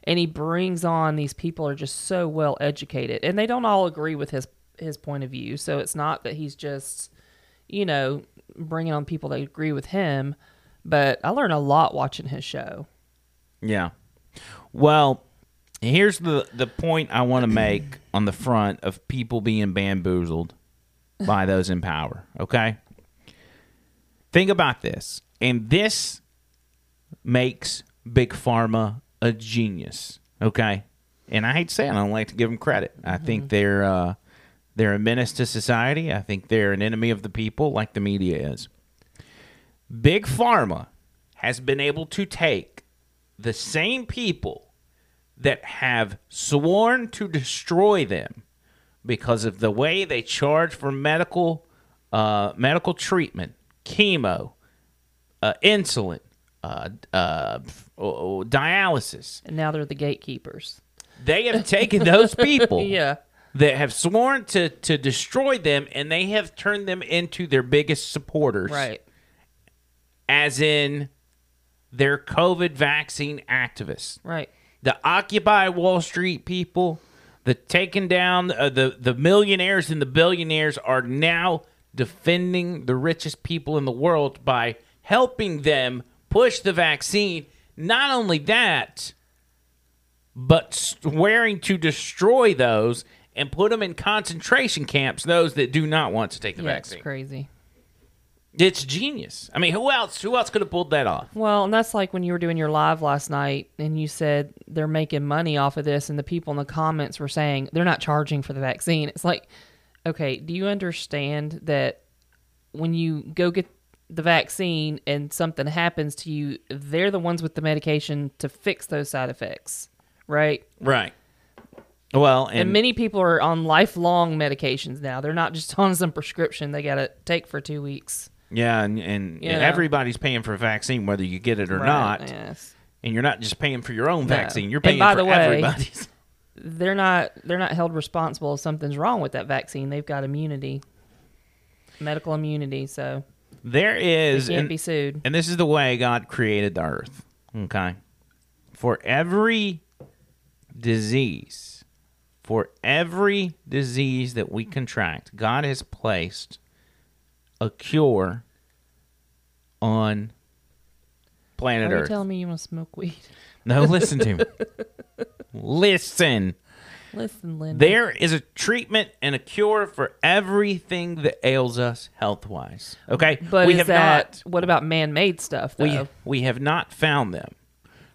and he brings on these people are just so well educated, and they don't all agree with his his point of view. So it's not that he's just you know bringing on people that agree with him. But I learn a lot watching his show. Yeah. Well, here's the the point I want to make on the front of people being bamboozled by those in power. Okay. Think about this, and this makes big pharma a genius. Okay. And I hate to say it, I don't like to give them credit. I think they're uh, they're a menace to society. I think they're an enemy of the people, like the media is. Big Pharma has been able to take the same people that have sworn to destroy them because of the way they charge for medical uh, medical treatment, chemo, uh, insulin, uh, uh, oh, oh, dialysis. And now they're the gatekeepers. They have taken those people Yeah. that have sworn to, to destroy them and they have turned them into their biggest supporters Right. as in their COVID vaccine activists. Right. The Occupy Wall Street people, The taking down uh, the the millionaires and the billionaires are now defending the richest people in the world by helping them push the vaccine. Not only that, but swearing to destroy those and put them in concentration camps. Those that do not want to take the Yeah, vaccine. it's crazy. It's genius. I mean, who else? Who else could have pulled that off? Well, and that's like when you were doing your live last night and you said they're making money off of this, and the people in the comments were saying they're not charging for the vaccine. It's like, okay, do you understand that when you go get the vaccine and something happens to you, they're the ones with the medication to fix those side effects, right? Right. Well, and, And, many people are on lifelong medications now. They're not just on some prescription they got to take for two weeks. yeah, and, and You know. everybody's paying for a vaccine whether you get it or Right, not. Yes. And you're not just paying for your own No. vaccine; you're And paying by for the way, everybody's. they're not they're not held responsible if something's wrong with that vaccine. They've got immunity, medical immunity, so There is, they can't and, be sued. and this is the way God created the earth. Hmm. Okay, for every disease, for every disease that we contract, God has placed a cure on planet earth. Are you Earth. telling me you want to smoke weed? no, listen to me. listen. Listen, Linda. There is a treatment and a cure for everything that ails us health wise. Okay? but we is have that not what about man-made stuff though? we, we have not found them.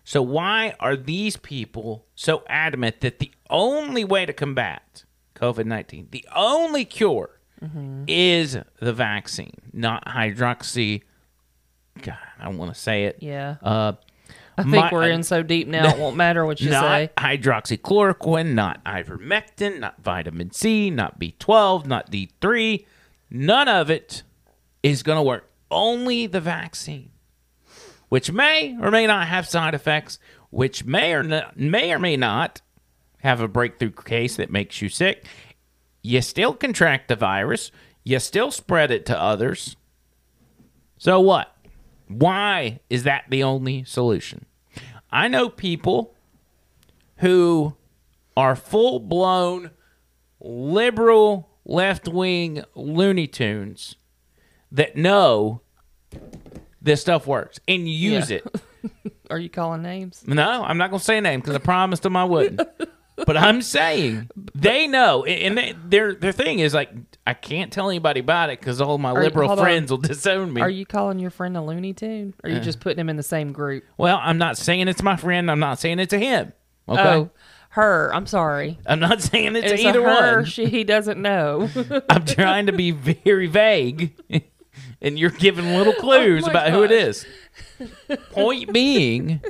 So why are these people so adamant that the only way to combat COVID nineteen, the only cure Mm-hmm. is the vaccine, not hydroxy God, I don't want to say it. yeah, Uh I think my- we're in so deep now. It won't matter what you not say. hydroxychloroquine, not ivermectin, not vitamin C, not B12, not D3. None of it is going to work. Only the vaccine, which may or may not have side effects, which may or not, may or may not have a breakthrough case that makes you sick. You still contract the virus. You still spread it to others. So what? Why is that the only solution? I know people who are full blown liberal left wing Looney Tunes that know this stuff works and use Yeah. it. Are you calling names? No, I'm not going to say a name because I promised them I wouldn't. but I'm saying they know, and they, their their thing is like I can't tell anybody about it because all my Are- liberal hold on. friends will disown me. Are you calling your friend a Looney Tune? Or are you uh. just putting him in the same group? well, I'm not saying it's my friend. I'm not saying it's a him. Okay, Oh, her. I'm sorry. I'm not saying it's, It's either a her. one. She he doesn't know. I'm trying to be very vague, and you're giving little oh clues Oh my about who it gosh. is. Point being,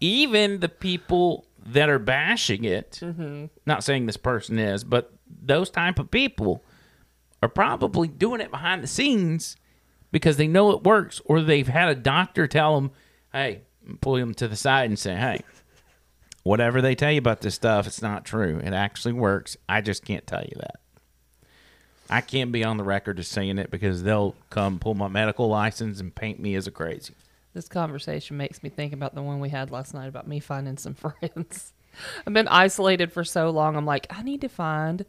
even the people that are bashing it, Mm-hmm. not saying this person is, but those type of people are probably doing it behind the scenes because they know it works, or they've had a doctor tell them, "Hey," pull them to the side and say, "Hey." Whatever they tell you about this stuff, it's not true. It actually works. I just can't tell you that. I can't be on the record as saying it because they'll come pull my medical license and paint me as a crazy. This conversation makes me think about the one we had last night about me finding some friends. I've been isolated for so long. I'm like, I need to find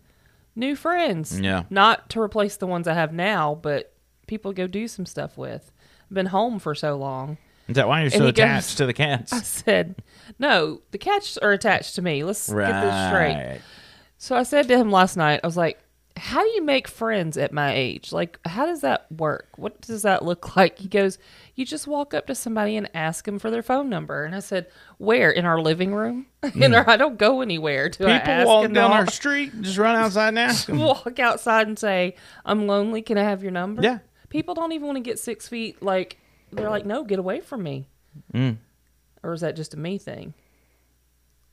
new friends. Yeah. Not to replace the ones I have now, but people to go do some stuff with. I've been home for so long. Is that why you're And so he goes- attached to the cats? I said, no, the cats are attached to me. Let's get this straight. So I said to him last night, I was like, how do you make friends at my age? Like, how does that work? What does that look like? He goes, you just walk up to somebody and ask them for their phone number. And I said, where? In our living room? In our, I don't go anywhere. Do I People walk down our street, just run outside and ask them. walk outside and say, I'm lonely. Can I have your number? Yeah. People don't even want to get six feet. Like, they're like, no, get away from me. Mm. Or is that just a me thing?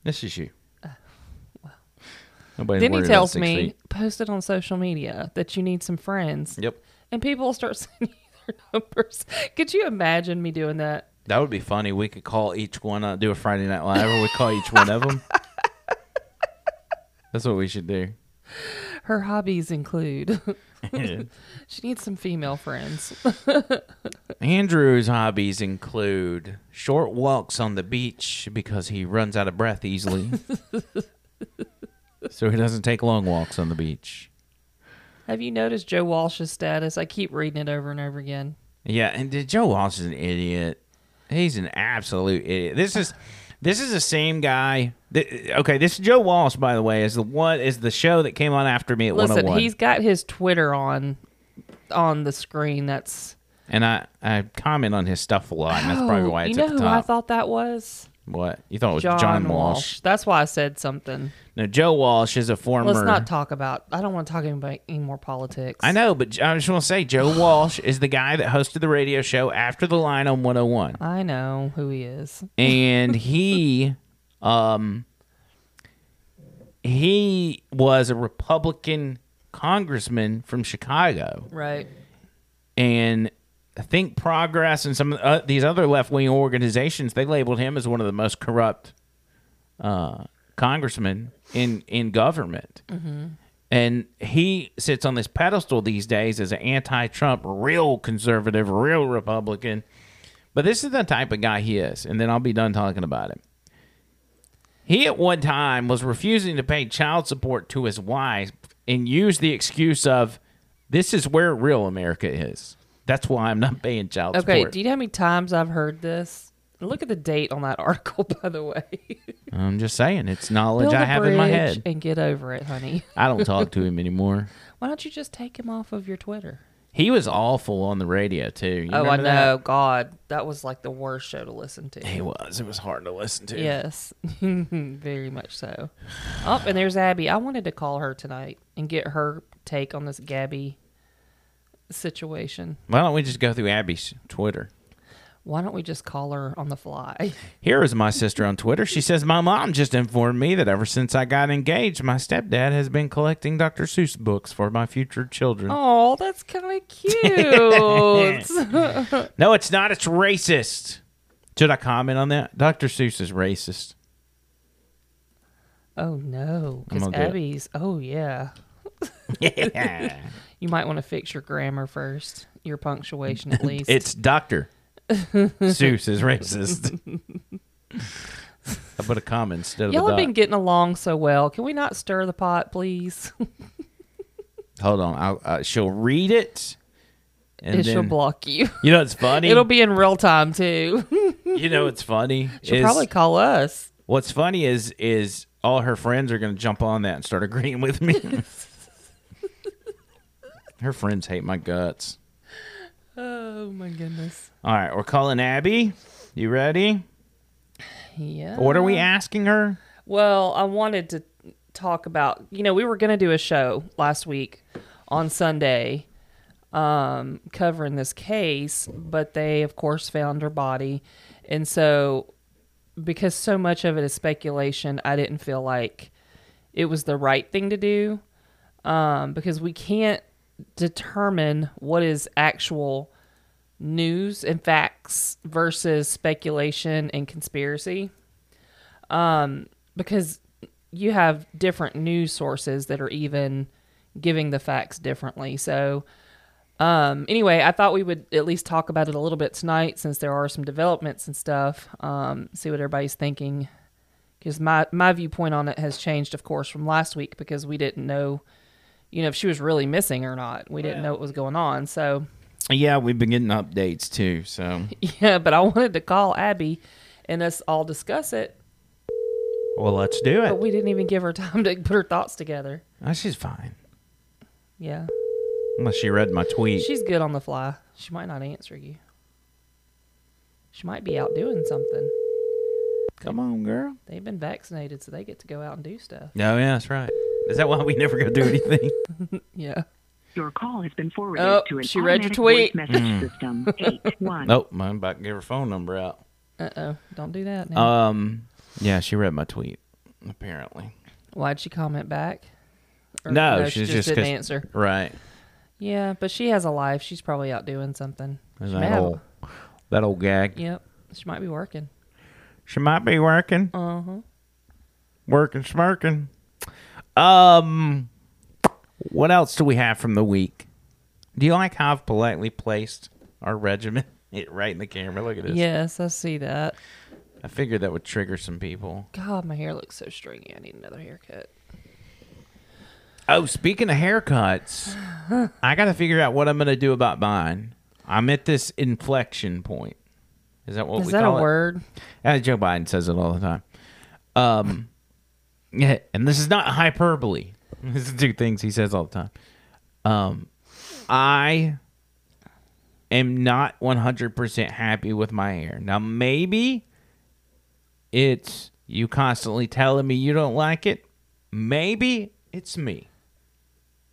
This is you. Then he tells me, feet. post it on social media that you need some friends. Yep. And people will start sending you their numbers. Could you imagine me doing that? That would be funny. We could call each one, uh, do a Friday Night Live, or we call each one of them. That's what we should do. Her hobbies include she needs some female friends. Andrew's hobbies include short walks on the beach because he runs out of breath easily. So he doesn't take long walks on the beach. Have you noticed Joe Walsh's status? I keep reading it over and over again. Yeah, and did- Joe Walsh is an idiot. He's an absolute idiot. This is this is the same guy. That, okay, this Joe Walsh, by the way, is the one is the show that came on after me at Listen, 101. he's got his Twitter on on the screen. That's and I I comment on his stuff a lot, and that's probably Oh, why it's you know at the who. I thought that was what you thought it was John, John, Walsh. Walsh? That's why I said something. No, Joe Walsh is a former. Let's not talk about. I don't want to talk about any more politics. I know, but I just want to say Joe Walsh is the guy that hosted the radio show after the line on 101. I know who he is. and he um he was a republican congressman from chicago Right. and think progress and some uh, these other left-wing organizations they labeled him as one of the most corrupt uh, congressmen in in government and he sits on this pedestal these days as an anti-trump real conservative real republican but this is the type of guy he is, and then I'll be done talking about him. He at one time was refusing to pay child support to his wife and used the excuse of, "This is where real America is. That's why I'm not paying child Okay. support." Do you know how many times I've heard this? Look at the date on that article, by the way. I'm just saying, it's knowledge Build I have in my head. and get over it, honey. I don't talk to him anymore. Why don't you just take him off of your Twitter? He was awful on the radio too. You oh, I know. that? God, that was like the worst show to listen to. He was. It was hard to listen to. Yes, very much so. Oh, and there's Abby. I wanted to call her tonight and get her take on this Gabby situation. Why don't we just go through Abby's Twitter? Why don't we just call her on the fly? Here is my sister on Twitter. She says, My mom just informed me that ever since I got engaged, my stepdad has been collecting Dr. Seuss books for my future children. Oh, that's kind of cute. No, it's not. It's racist. Should I comment on that? Dr. Seuss is racist. oh no, because gonna do it. Abby's. Oh yeah. Yeah. You might want to fix your grammar first, your punctuation at least. it's Dr. Seuss is racist. I put a comma instead of Y'all have been getting along so well. Can we not stir the pot, please? Hold on. I'll, uh, she'll read it. And and she'll block you. You know it's funny? It'll be in real time too. you know it's funny? She'll is- probably call us. What's funny is is all her friends are going to jump on that and start agreeing with me. Her friends hate my guts. Oh my goodness. All right, we're calling Abby. You ready? Yeah. What are we asking her? Well, I wanted to talk about, you know, we were going to do a show last week on Sunday um, covering this case, but they, of course, found her body. And so, because so much of it is speculation, I didn't feel like it was the right thing to do um, because we can't determine what is actual news and facts versus speculation and conspiracy um, because you have different news sources that are even giving the facts differently. So, um, anyway, I thought we would at least talk about it a little bit tonight since there are some developments and stuff. Um, see what everybody's thinking. Because my, my viewpoint on it has changed, of course, from last week because we didn't know, you know, if she was really missing or not. We didn't know what was going on. So, Yeah, we've been getting updates too. So, yeah, but I wanted to call Abby and us all discuss it, well, let's do but it. we didn't even give her time to put her thoughts together. Oh, she's fine, Yeah. unless she read my tweet. She's good on the fly. She might not answer you. She might be out doing something. Come on, girl. They've been vaccinated, so they get to go out and do stuff. No, yeah, that's right. Is that why we never go do anything? Yeah. Your call has been forwarded Oh, to an she read your tweet. voice message system. Eight one. nope, I'm about to give her phone number out. Uh oh. Don't do that now. Um, yeah, she read my tweet. Apparently, Why'd she comment back? Or- no, she she's just, just didn't 'cause- answer. Right. Yeah, but she has a life. She's probably out doing something. She That have- old, that old gag. Yep. She might be working. She might be working. Uh huh. Working, smirking. Um, what else do we have from the week? Do you like how I've politely placed our regimen it right in the camera? Look at this. Yes, I see that. I figured that would trigger some people. God, my hair looks so stringy. I need another haircut. Oh, speaking of haircuts, I got to figure out what I'm going to do about mine. I'm at this inflection point. Is that what Is we that a call it? word? Uh, Joe Biden says it all the time. Um, and this is not hyperbole. This is two things he says all the time. Um, I am not 100% happy with my hair. Now, maybe it's you constantly telling me you don't like it. Maybe it's me.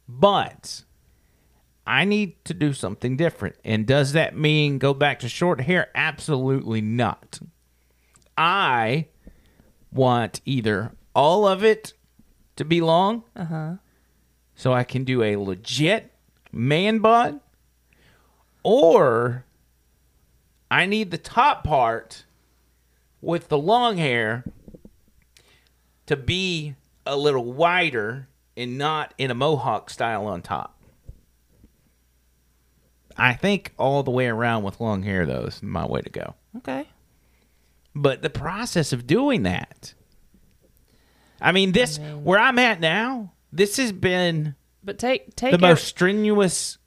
But I need to do something different. And does that mean go back to short hair? Absolutely not. I want either all of it to be long, Uh-huh. so I can do a legit man bun, or I need the top part with the long hair to be a little wider and not in a mohawk style on top. I think all the way around with long hair though is my way to go. Okay. But the process of doing that, I mean, this where I'm at now, this has been But take take the ev- most strenuous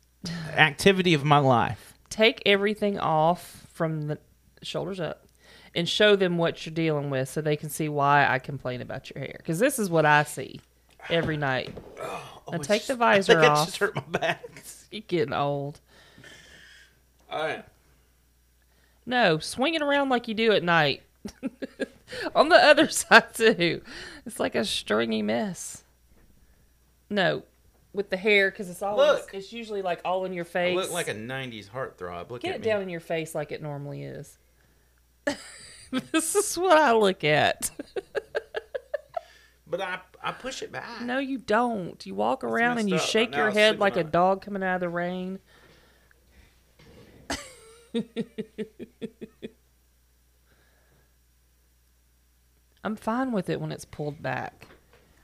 activity of my life. take everything off from the shoulders up and show them what you're dealing with so they can see why I complain about your hair. Because this is what I see every night. now oh, take the I visor I off. just hurt my back. You're getting old. All right. No, swing it around like you do at night. On the other side too. It's like a stringy mess. No, with the hair because it's all Look. it's usually like all in your I face. look like a '90s heartthrob. Look Get at it me. down in your face like it normally is. this is what I look at. But I I push it back. No, you don't. You walk around and you up. shake your head like a dog coming out of the rain. I'm fine with it when it's pulled back.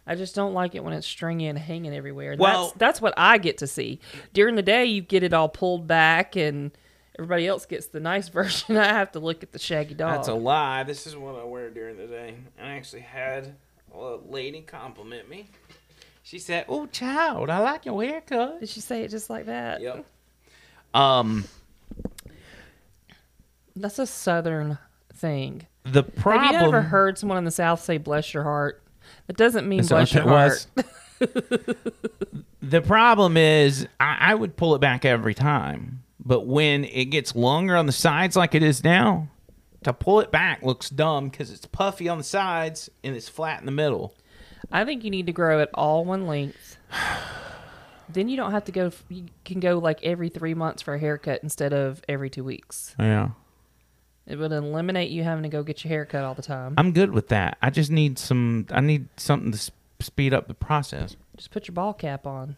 I just don't like it when it's stringy and hanging everywhere. Well- that's that's what I get to see. During the day, you get it all pulled back, and everybody else gets the nice version. I have to look at the shaggy dog. That's a lie. This is what I wear during the day. I actually had a lady compliment me. She said, "Oh, child, I like your haircut." Did she say it just like that? Yep. Um, That's a southern thing. the problem. Have you ever heard someone in the South say "bless your heart"? That doesn't mean bless your heart. was? The problem is, I, I would pull it back every time, but when it gets longer on the sides like it is now, to pull it back looks dumb because it's puffy on the sides and it's flat in the middle. I think you need to grow it all one length. then you don't have to go. You can go like every three months for a haircut instead of every two weeks. Yeah. It would eliminate you having to go get your hair cut all the time. I'm good with that. I just need some. I need something to s- speed up the process. Just put your ball cap on.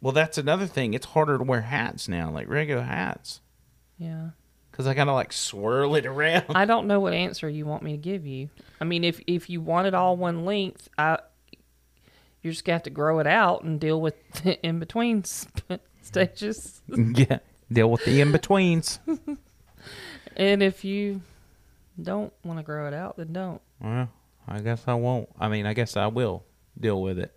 Well, that's another thing. It's harder to wear hats now, like regular hats, Yeah. because I gotta like swirl it around. I don't know what answer you want me to give you. I mean, if if you want it all one length, I you're just gonna have to grow it out and deal with the in between sp- stages. yeah, deal with the in betweens. And if you don't want to grow it out, then don't. well, I guess I won't. I mean, I guess I will deal with it.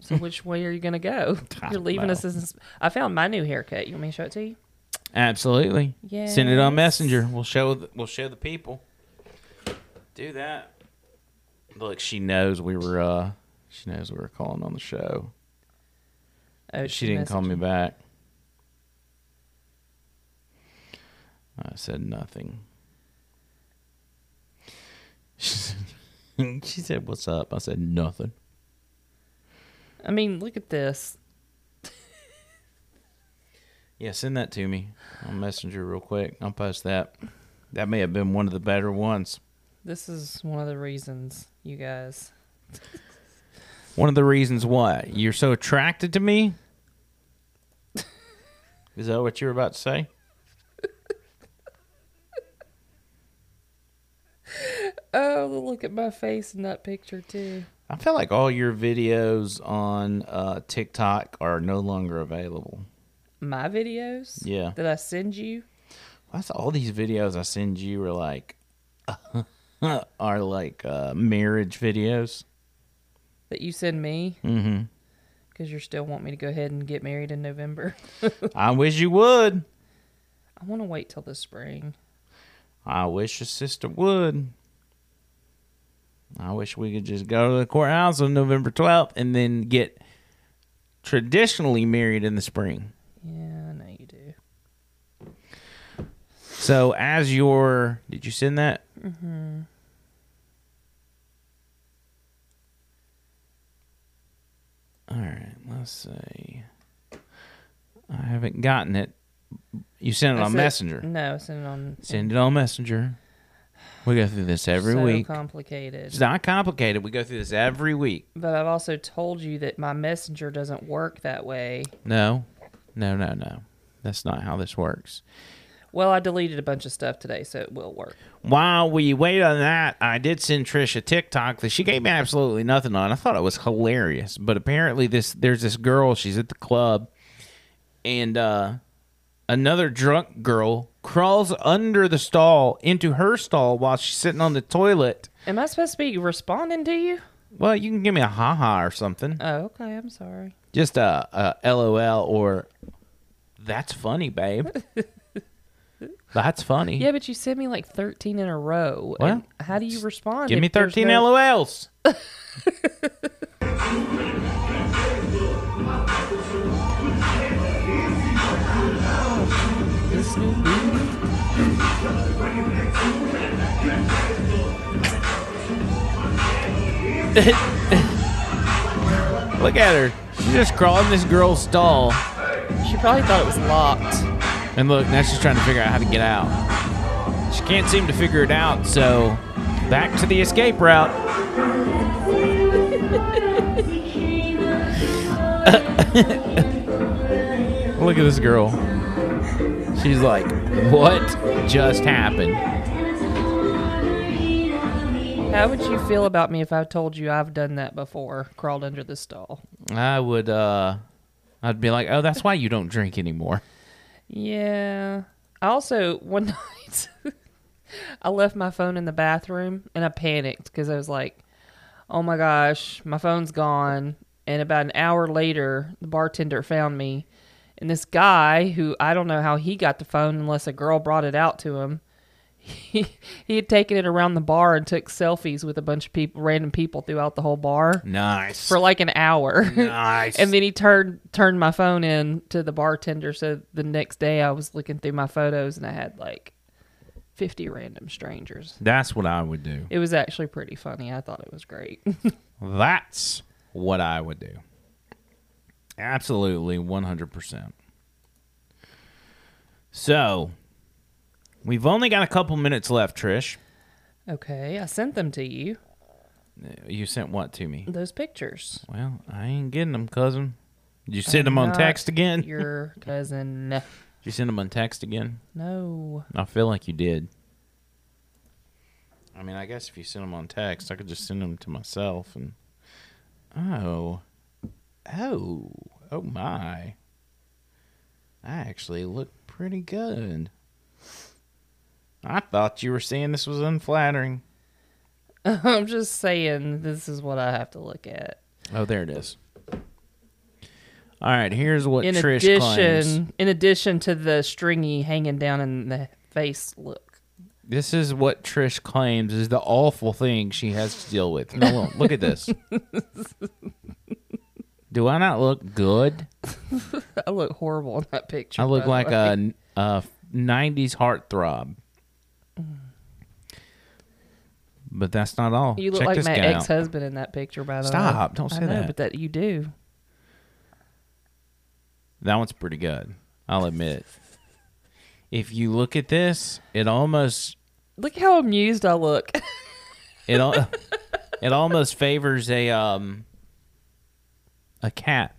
So which way are you gonna go? You're leaving know. us as I found my new haircut. You want me to show it to you? Absolutely. Yeah. Send it on Messenger. We'll show. The, we'll show the people. Do that. Look, she knows we were. uh She knows we were calling on the show. Oh, she didn't call me back. I said nothing. She said, she said, "What's up?" I said nothing. I mean, look at this. Yeah, send that to me on Messenger real quick. I'll post that. That may have been one of the better ones. This is one of the reasons, you guys. One of the reasons why you're so attracted to me. Is that what you were about to say? Oh, look at my face in that picture too. I feel like all your videos on uh, TikTok are no longer available. My videos? Yeah. That I send you? That's all these videos I send you are like are like uh, marriage videos. That you send me Mm-hmm. Because you still want me to go ahead and get married in November. I wish you would. I want to wait till the spring. I wish your sister would. I wish we could just go to the courthouse on November 12th and then get traditionally married in the spring. Yeah, I know you do. So, as your. Did you send that? Mm-hmm. All right, let's see. I haven't gotten it. You sent it I on sent- Messenger. No, I sent it on. Send it on Messenger. We go through this every so week. complicated. It's not complicated. We go through this every week. But I've also told you that my messenger doesn't work that way. No, no, no, no. That's not how this works. Well, I deleted a bunch of stuff today, so it will work. While we wait on that, I did send Trish a TikTok that she gave me absolutely nothing on. I thought it was hilarious, but apparently this there's this girl. She's at the club, and uh, another drunk girl crawls under the stall into her stall while she's sitting on the toilet. Am I supposed to be responding to you? Well, you can give me a haha or something. Oh, okay. I'm sorry. Just a, a LOL or that's funny, babe. that's funny. Yeah, but you sent me like 13 in a row. Well, and how do you respond? Give me 13 no- LOLs. Look at her. She's just crawling this girl's stall. She probably thought it was locked. And look, now she's trying to figure out how to get out. She can't seem to figure it out, so back to the escape route. Look at this girl. She's like, what just happened? How would you feel about me if I told you I've done that before? Crawled under the stall. I would, uh, I'd be like, oh, that's why you don't drink anymore. Yeah. I also one night I left my phone in the bathroom and I panicked because I was like, "Oh my gosh, my phone's gone." And about an hour later, the bartender found me, and this guy who I don't know how he got the phone unless a girl brought it out to him. He, he had taken it around the bar and took selfies with a bunch of people, random people throughout the whole bar Nice. for like an hour. Nice. and then he turned turned my phone in to the bartender. So the next day, I was looking through my photos and I had like fifty random strangers. That's what I would do. It was actually pretty funny. I thought it was great. That's what I would do. Absolutely, 100%. So, we've only got a couple minutes left, Trish. okay, I sent them to you. Uh, you sent what to me? Those pictures. Well, I ain't getting them, cousin. Did you send I'm them on text again? Your cousin. Did you send them on text again? No. I feel like you did. I mean, I guess if you send them on text, I could just send them to myself and. Oh. Oh. Oh my. I actually look pretty good. I thought you were saying this was unflattering. I'm just saying this is what I have to look at. Oh, there it is. All right, here's what in Trish addition, claims. in addition to the stringy hanging down in the face look. This is what Trish claims is the awful thing she has to deal with. No, look at this. Do I not look good? I look horrible in that picture. I look like way. a, a 90s heartthrob. But that's not all. You look Check like my ex-husband in that picture. By the way, Stop, don't say I know, that. But that you do. That one's pretty good. I'll admit. If you look at this, it almost Look how amused I look. it al- it almost favors a um a cat.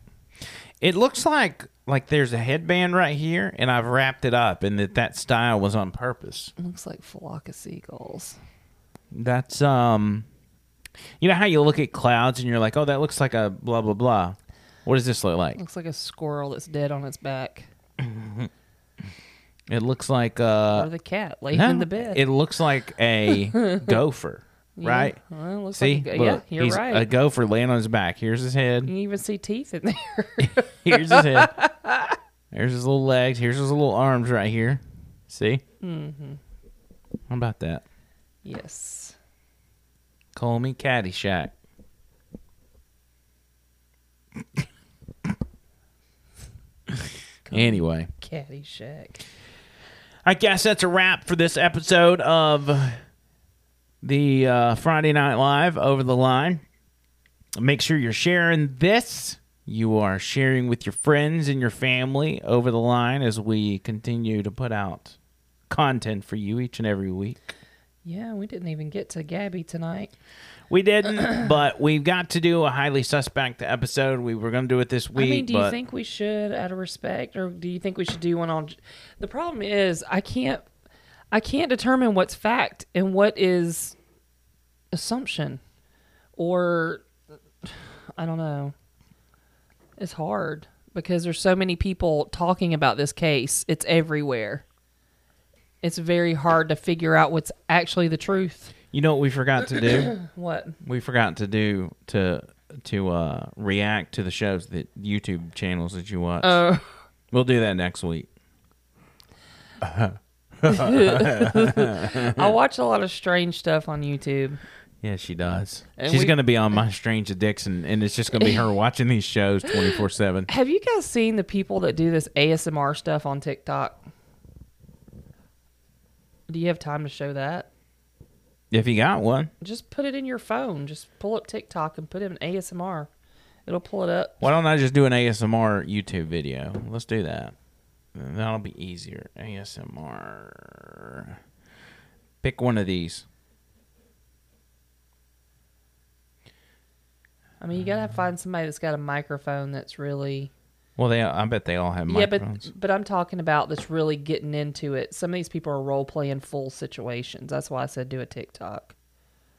It looks like like there's a headband right here, and I've wrapped it up, and that that style was on purpose. looks like flock of seagulls. That's um, you know how you look at clouds and you're like, oh, that looks like a blah blah blah. What does this look like? Looks like a squirrel that's dead on its back. It looks like uh or the cat laying no, in the bed. It looks like a gopher, Yeah, right? well, it looks See, like a go- yeah, you're he's right. A gopher laying on his back. Here's his head. you can even see teeth in there. Here's his head. Here's his little legs. Here's his little arms right here. See? mm-hmm. How about that? Yes. Call me Caddyshack. anyway, Caddyshack. I guess that's a wrap for this episode of the uh, Friday Night Live Over the Line. Make sure you're sharing this. You are sharing with your friends and your family over the line as we continue to put out content for you each and every week. Yeah, we didn't even get to Gabby tonight. We didn't, but we've got to do a highly suspect episode. We were going to do it this week. I mean, do you think we should, out of respect, or do you think we should do one on? The problem is, I can't, I can't determine what's fact and what is assumption, or I don't know. It's hard because there's so many people talking about this case. It's everywhere. It's very hard to figure out what's actually the truth. You know what we forgot to do? What? We forgot to do to to uh, react to the shows that YouTube channels that you watch. Oh. We'll do that next week. I watch a lot of strange stuff on YouTube. Yeah, she does. And She's we- going to be on my strange addiction, and it's just going to be her watching these shows twenty four seven. Have you guys seen the people that do this ASMR stuff on TikTok? Do you have time to show that? If you got one, Just put it in your phone. Just pull up TikTok and put in ASMR. It'll pull it up. why don't I just do an ASMR YouTube video? Let's do that. That'll be easier. ASMR. Pick one of these. I mean, you gotta find somebody that's got a microphone that's really Well, they. I bet they all have yeah, microphones. but but I'm talking about that's really getting into it. Some of these people are role playing full situations. That's why I said do a TikTok.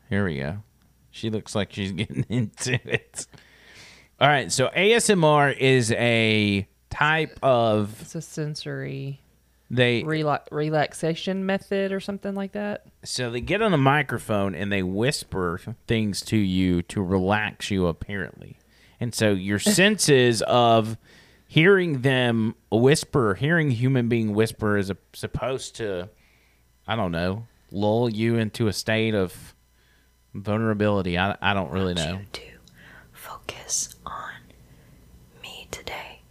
Here we go. She looks like she's getting into it. All right, so ASMR is a type of It's a sensory they rela- relaxation method or something like that. so they get on a microphone and they whisper things to you to relax you apparently. And so your senses of hearing them whisper, hearing human being whisper is a, supposed to I don't know, lull you into a state of vulnerability. I, I don't really know. focus on me today.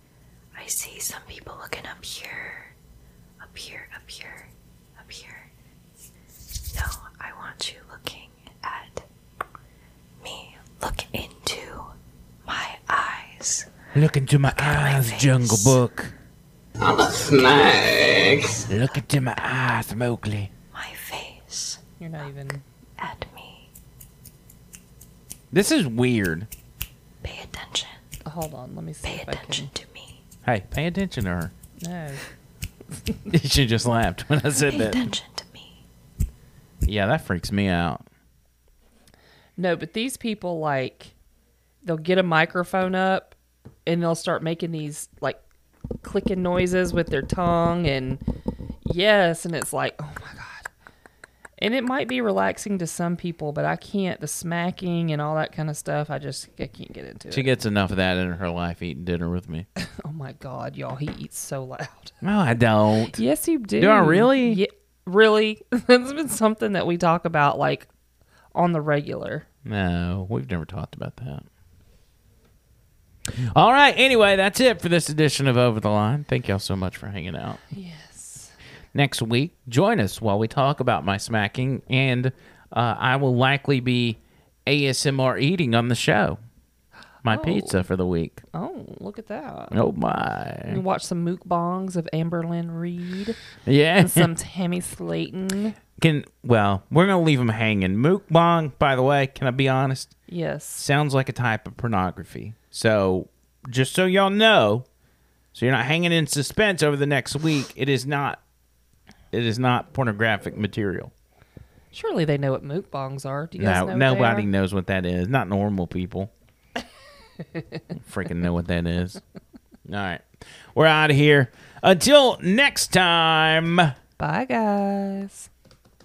I see some people looking up here, up here, up here, up here. No, I want you looking at me. Look into my eyes. Look into my eyes, Jungle Book. I'm a snake. Look into my eyes, Mowgli. My face You're not even at me. This is weird. Pay attention. Hold on, let me see Pay if attention I to me. Hey, pay attention to her. No. she just laughed when I said Pay that. Pay attention to me. Yeah, that freaks me out. No, but these people like they'll get a microphone up and they'll start making these like clicking noises with their tongue and yes, and it's like, oh my god. And it might be relaxing to some people, but I can't the smacking and all that kind of stuff. I just I can't get into it. She gets enough of that in her life eating dinner with me. oh my god, y'all, he eats so loud. No, I don't. Yes, you do. Do I really? Yeah, really. That's been something that we talk about like on the regular. No, we've never talked about that. All right. Anyway, that's it for this edition of Over the Line. Thank y'all so much for hanging out. Yes. Next week, join us while we talk about my smacking, and uh, I will likely be ASMR eating on the show. My pizza for the week. Oh, look at that. Oh my! We watch some mukbangs of Amberlynn Reid. Yeah. And some Tammy Slaton. Can well, we're gonna leave them hanging. Mukbang, by the way, can I be honest? Yes. Sounds like a type of pornography. So just so y'all know, so you're not hanging in suspense over the next week. It is not. It is not pornographic material. Surely they know what mukbangs are. Do you guys No, know what nobody knows what that is. Not normal people. Freaking know what that is. All right. We're out of here. Until next time. Bye, guys.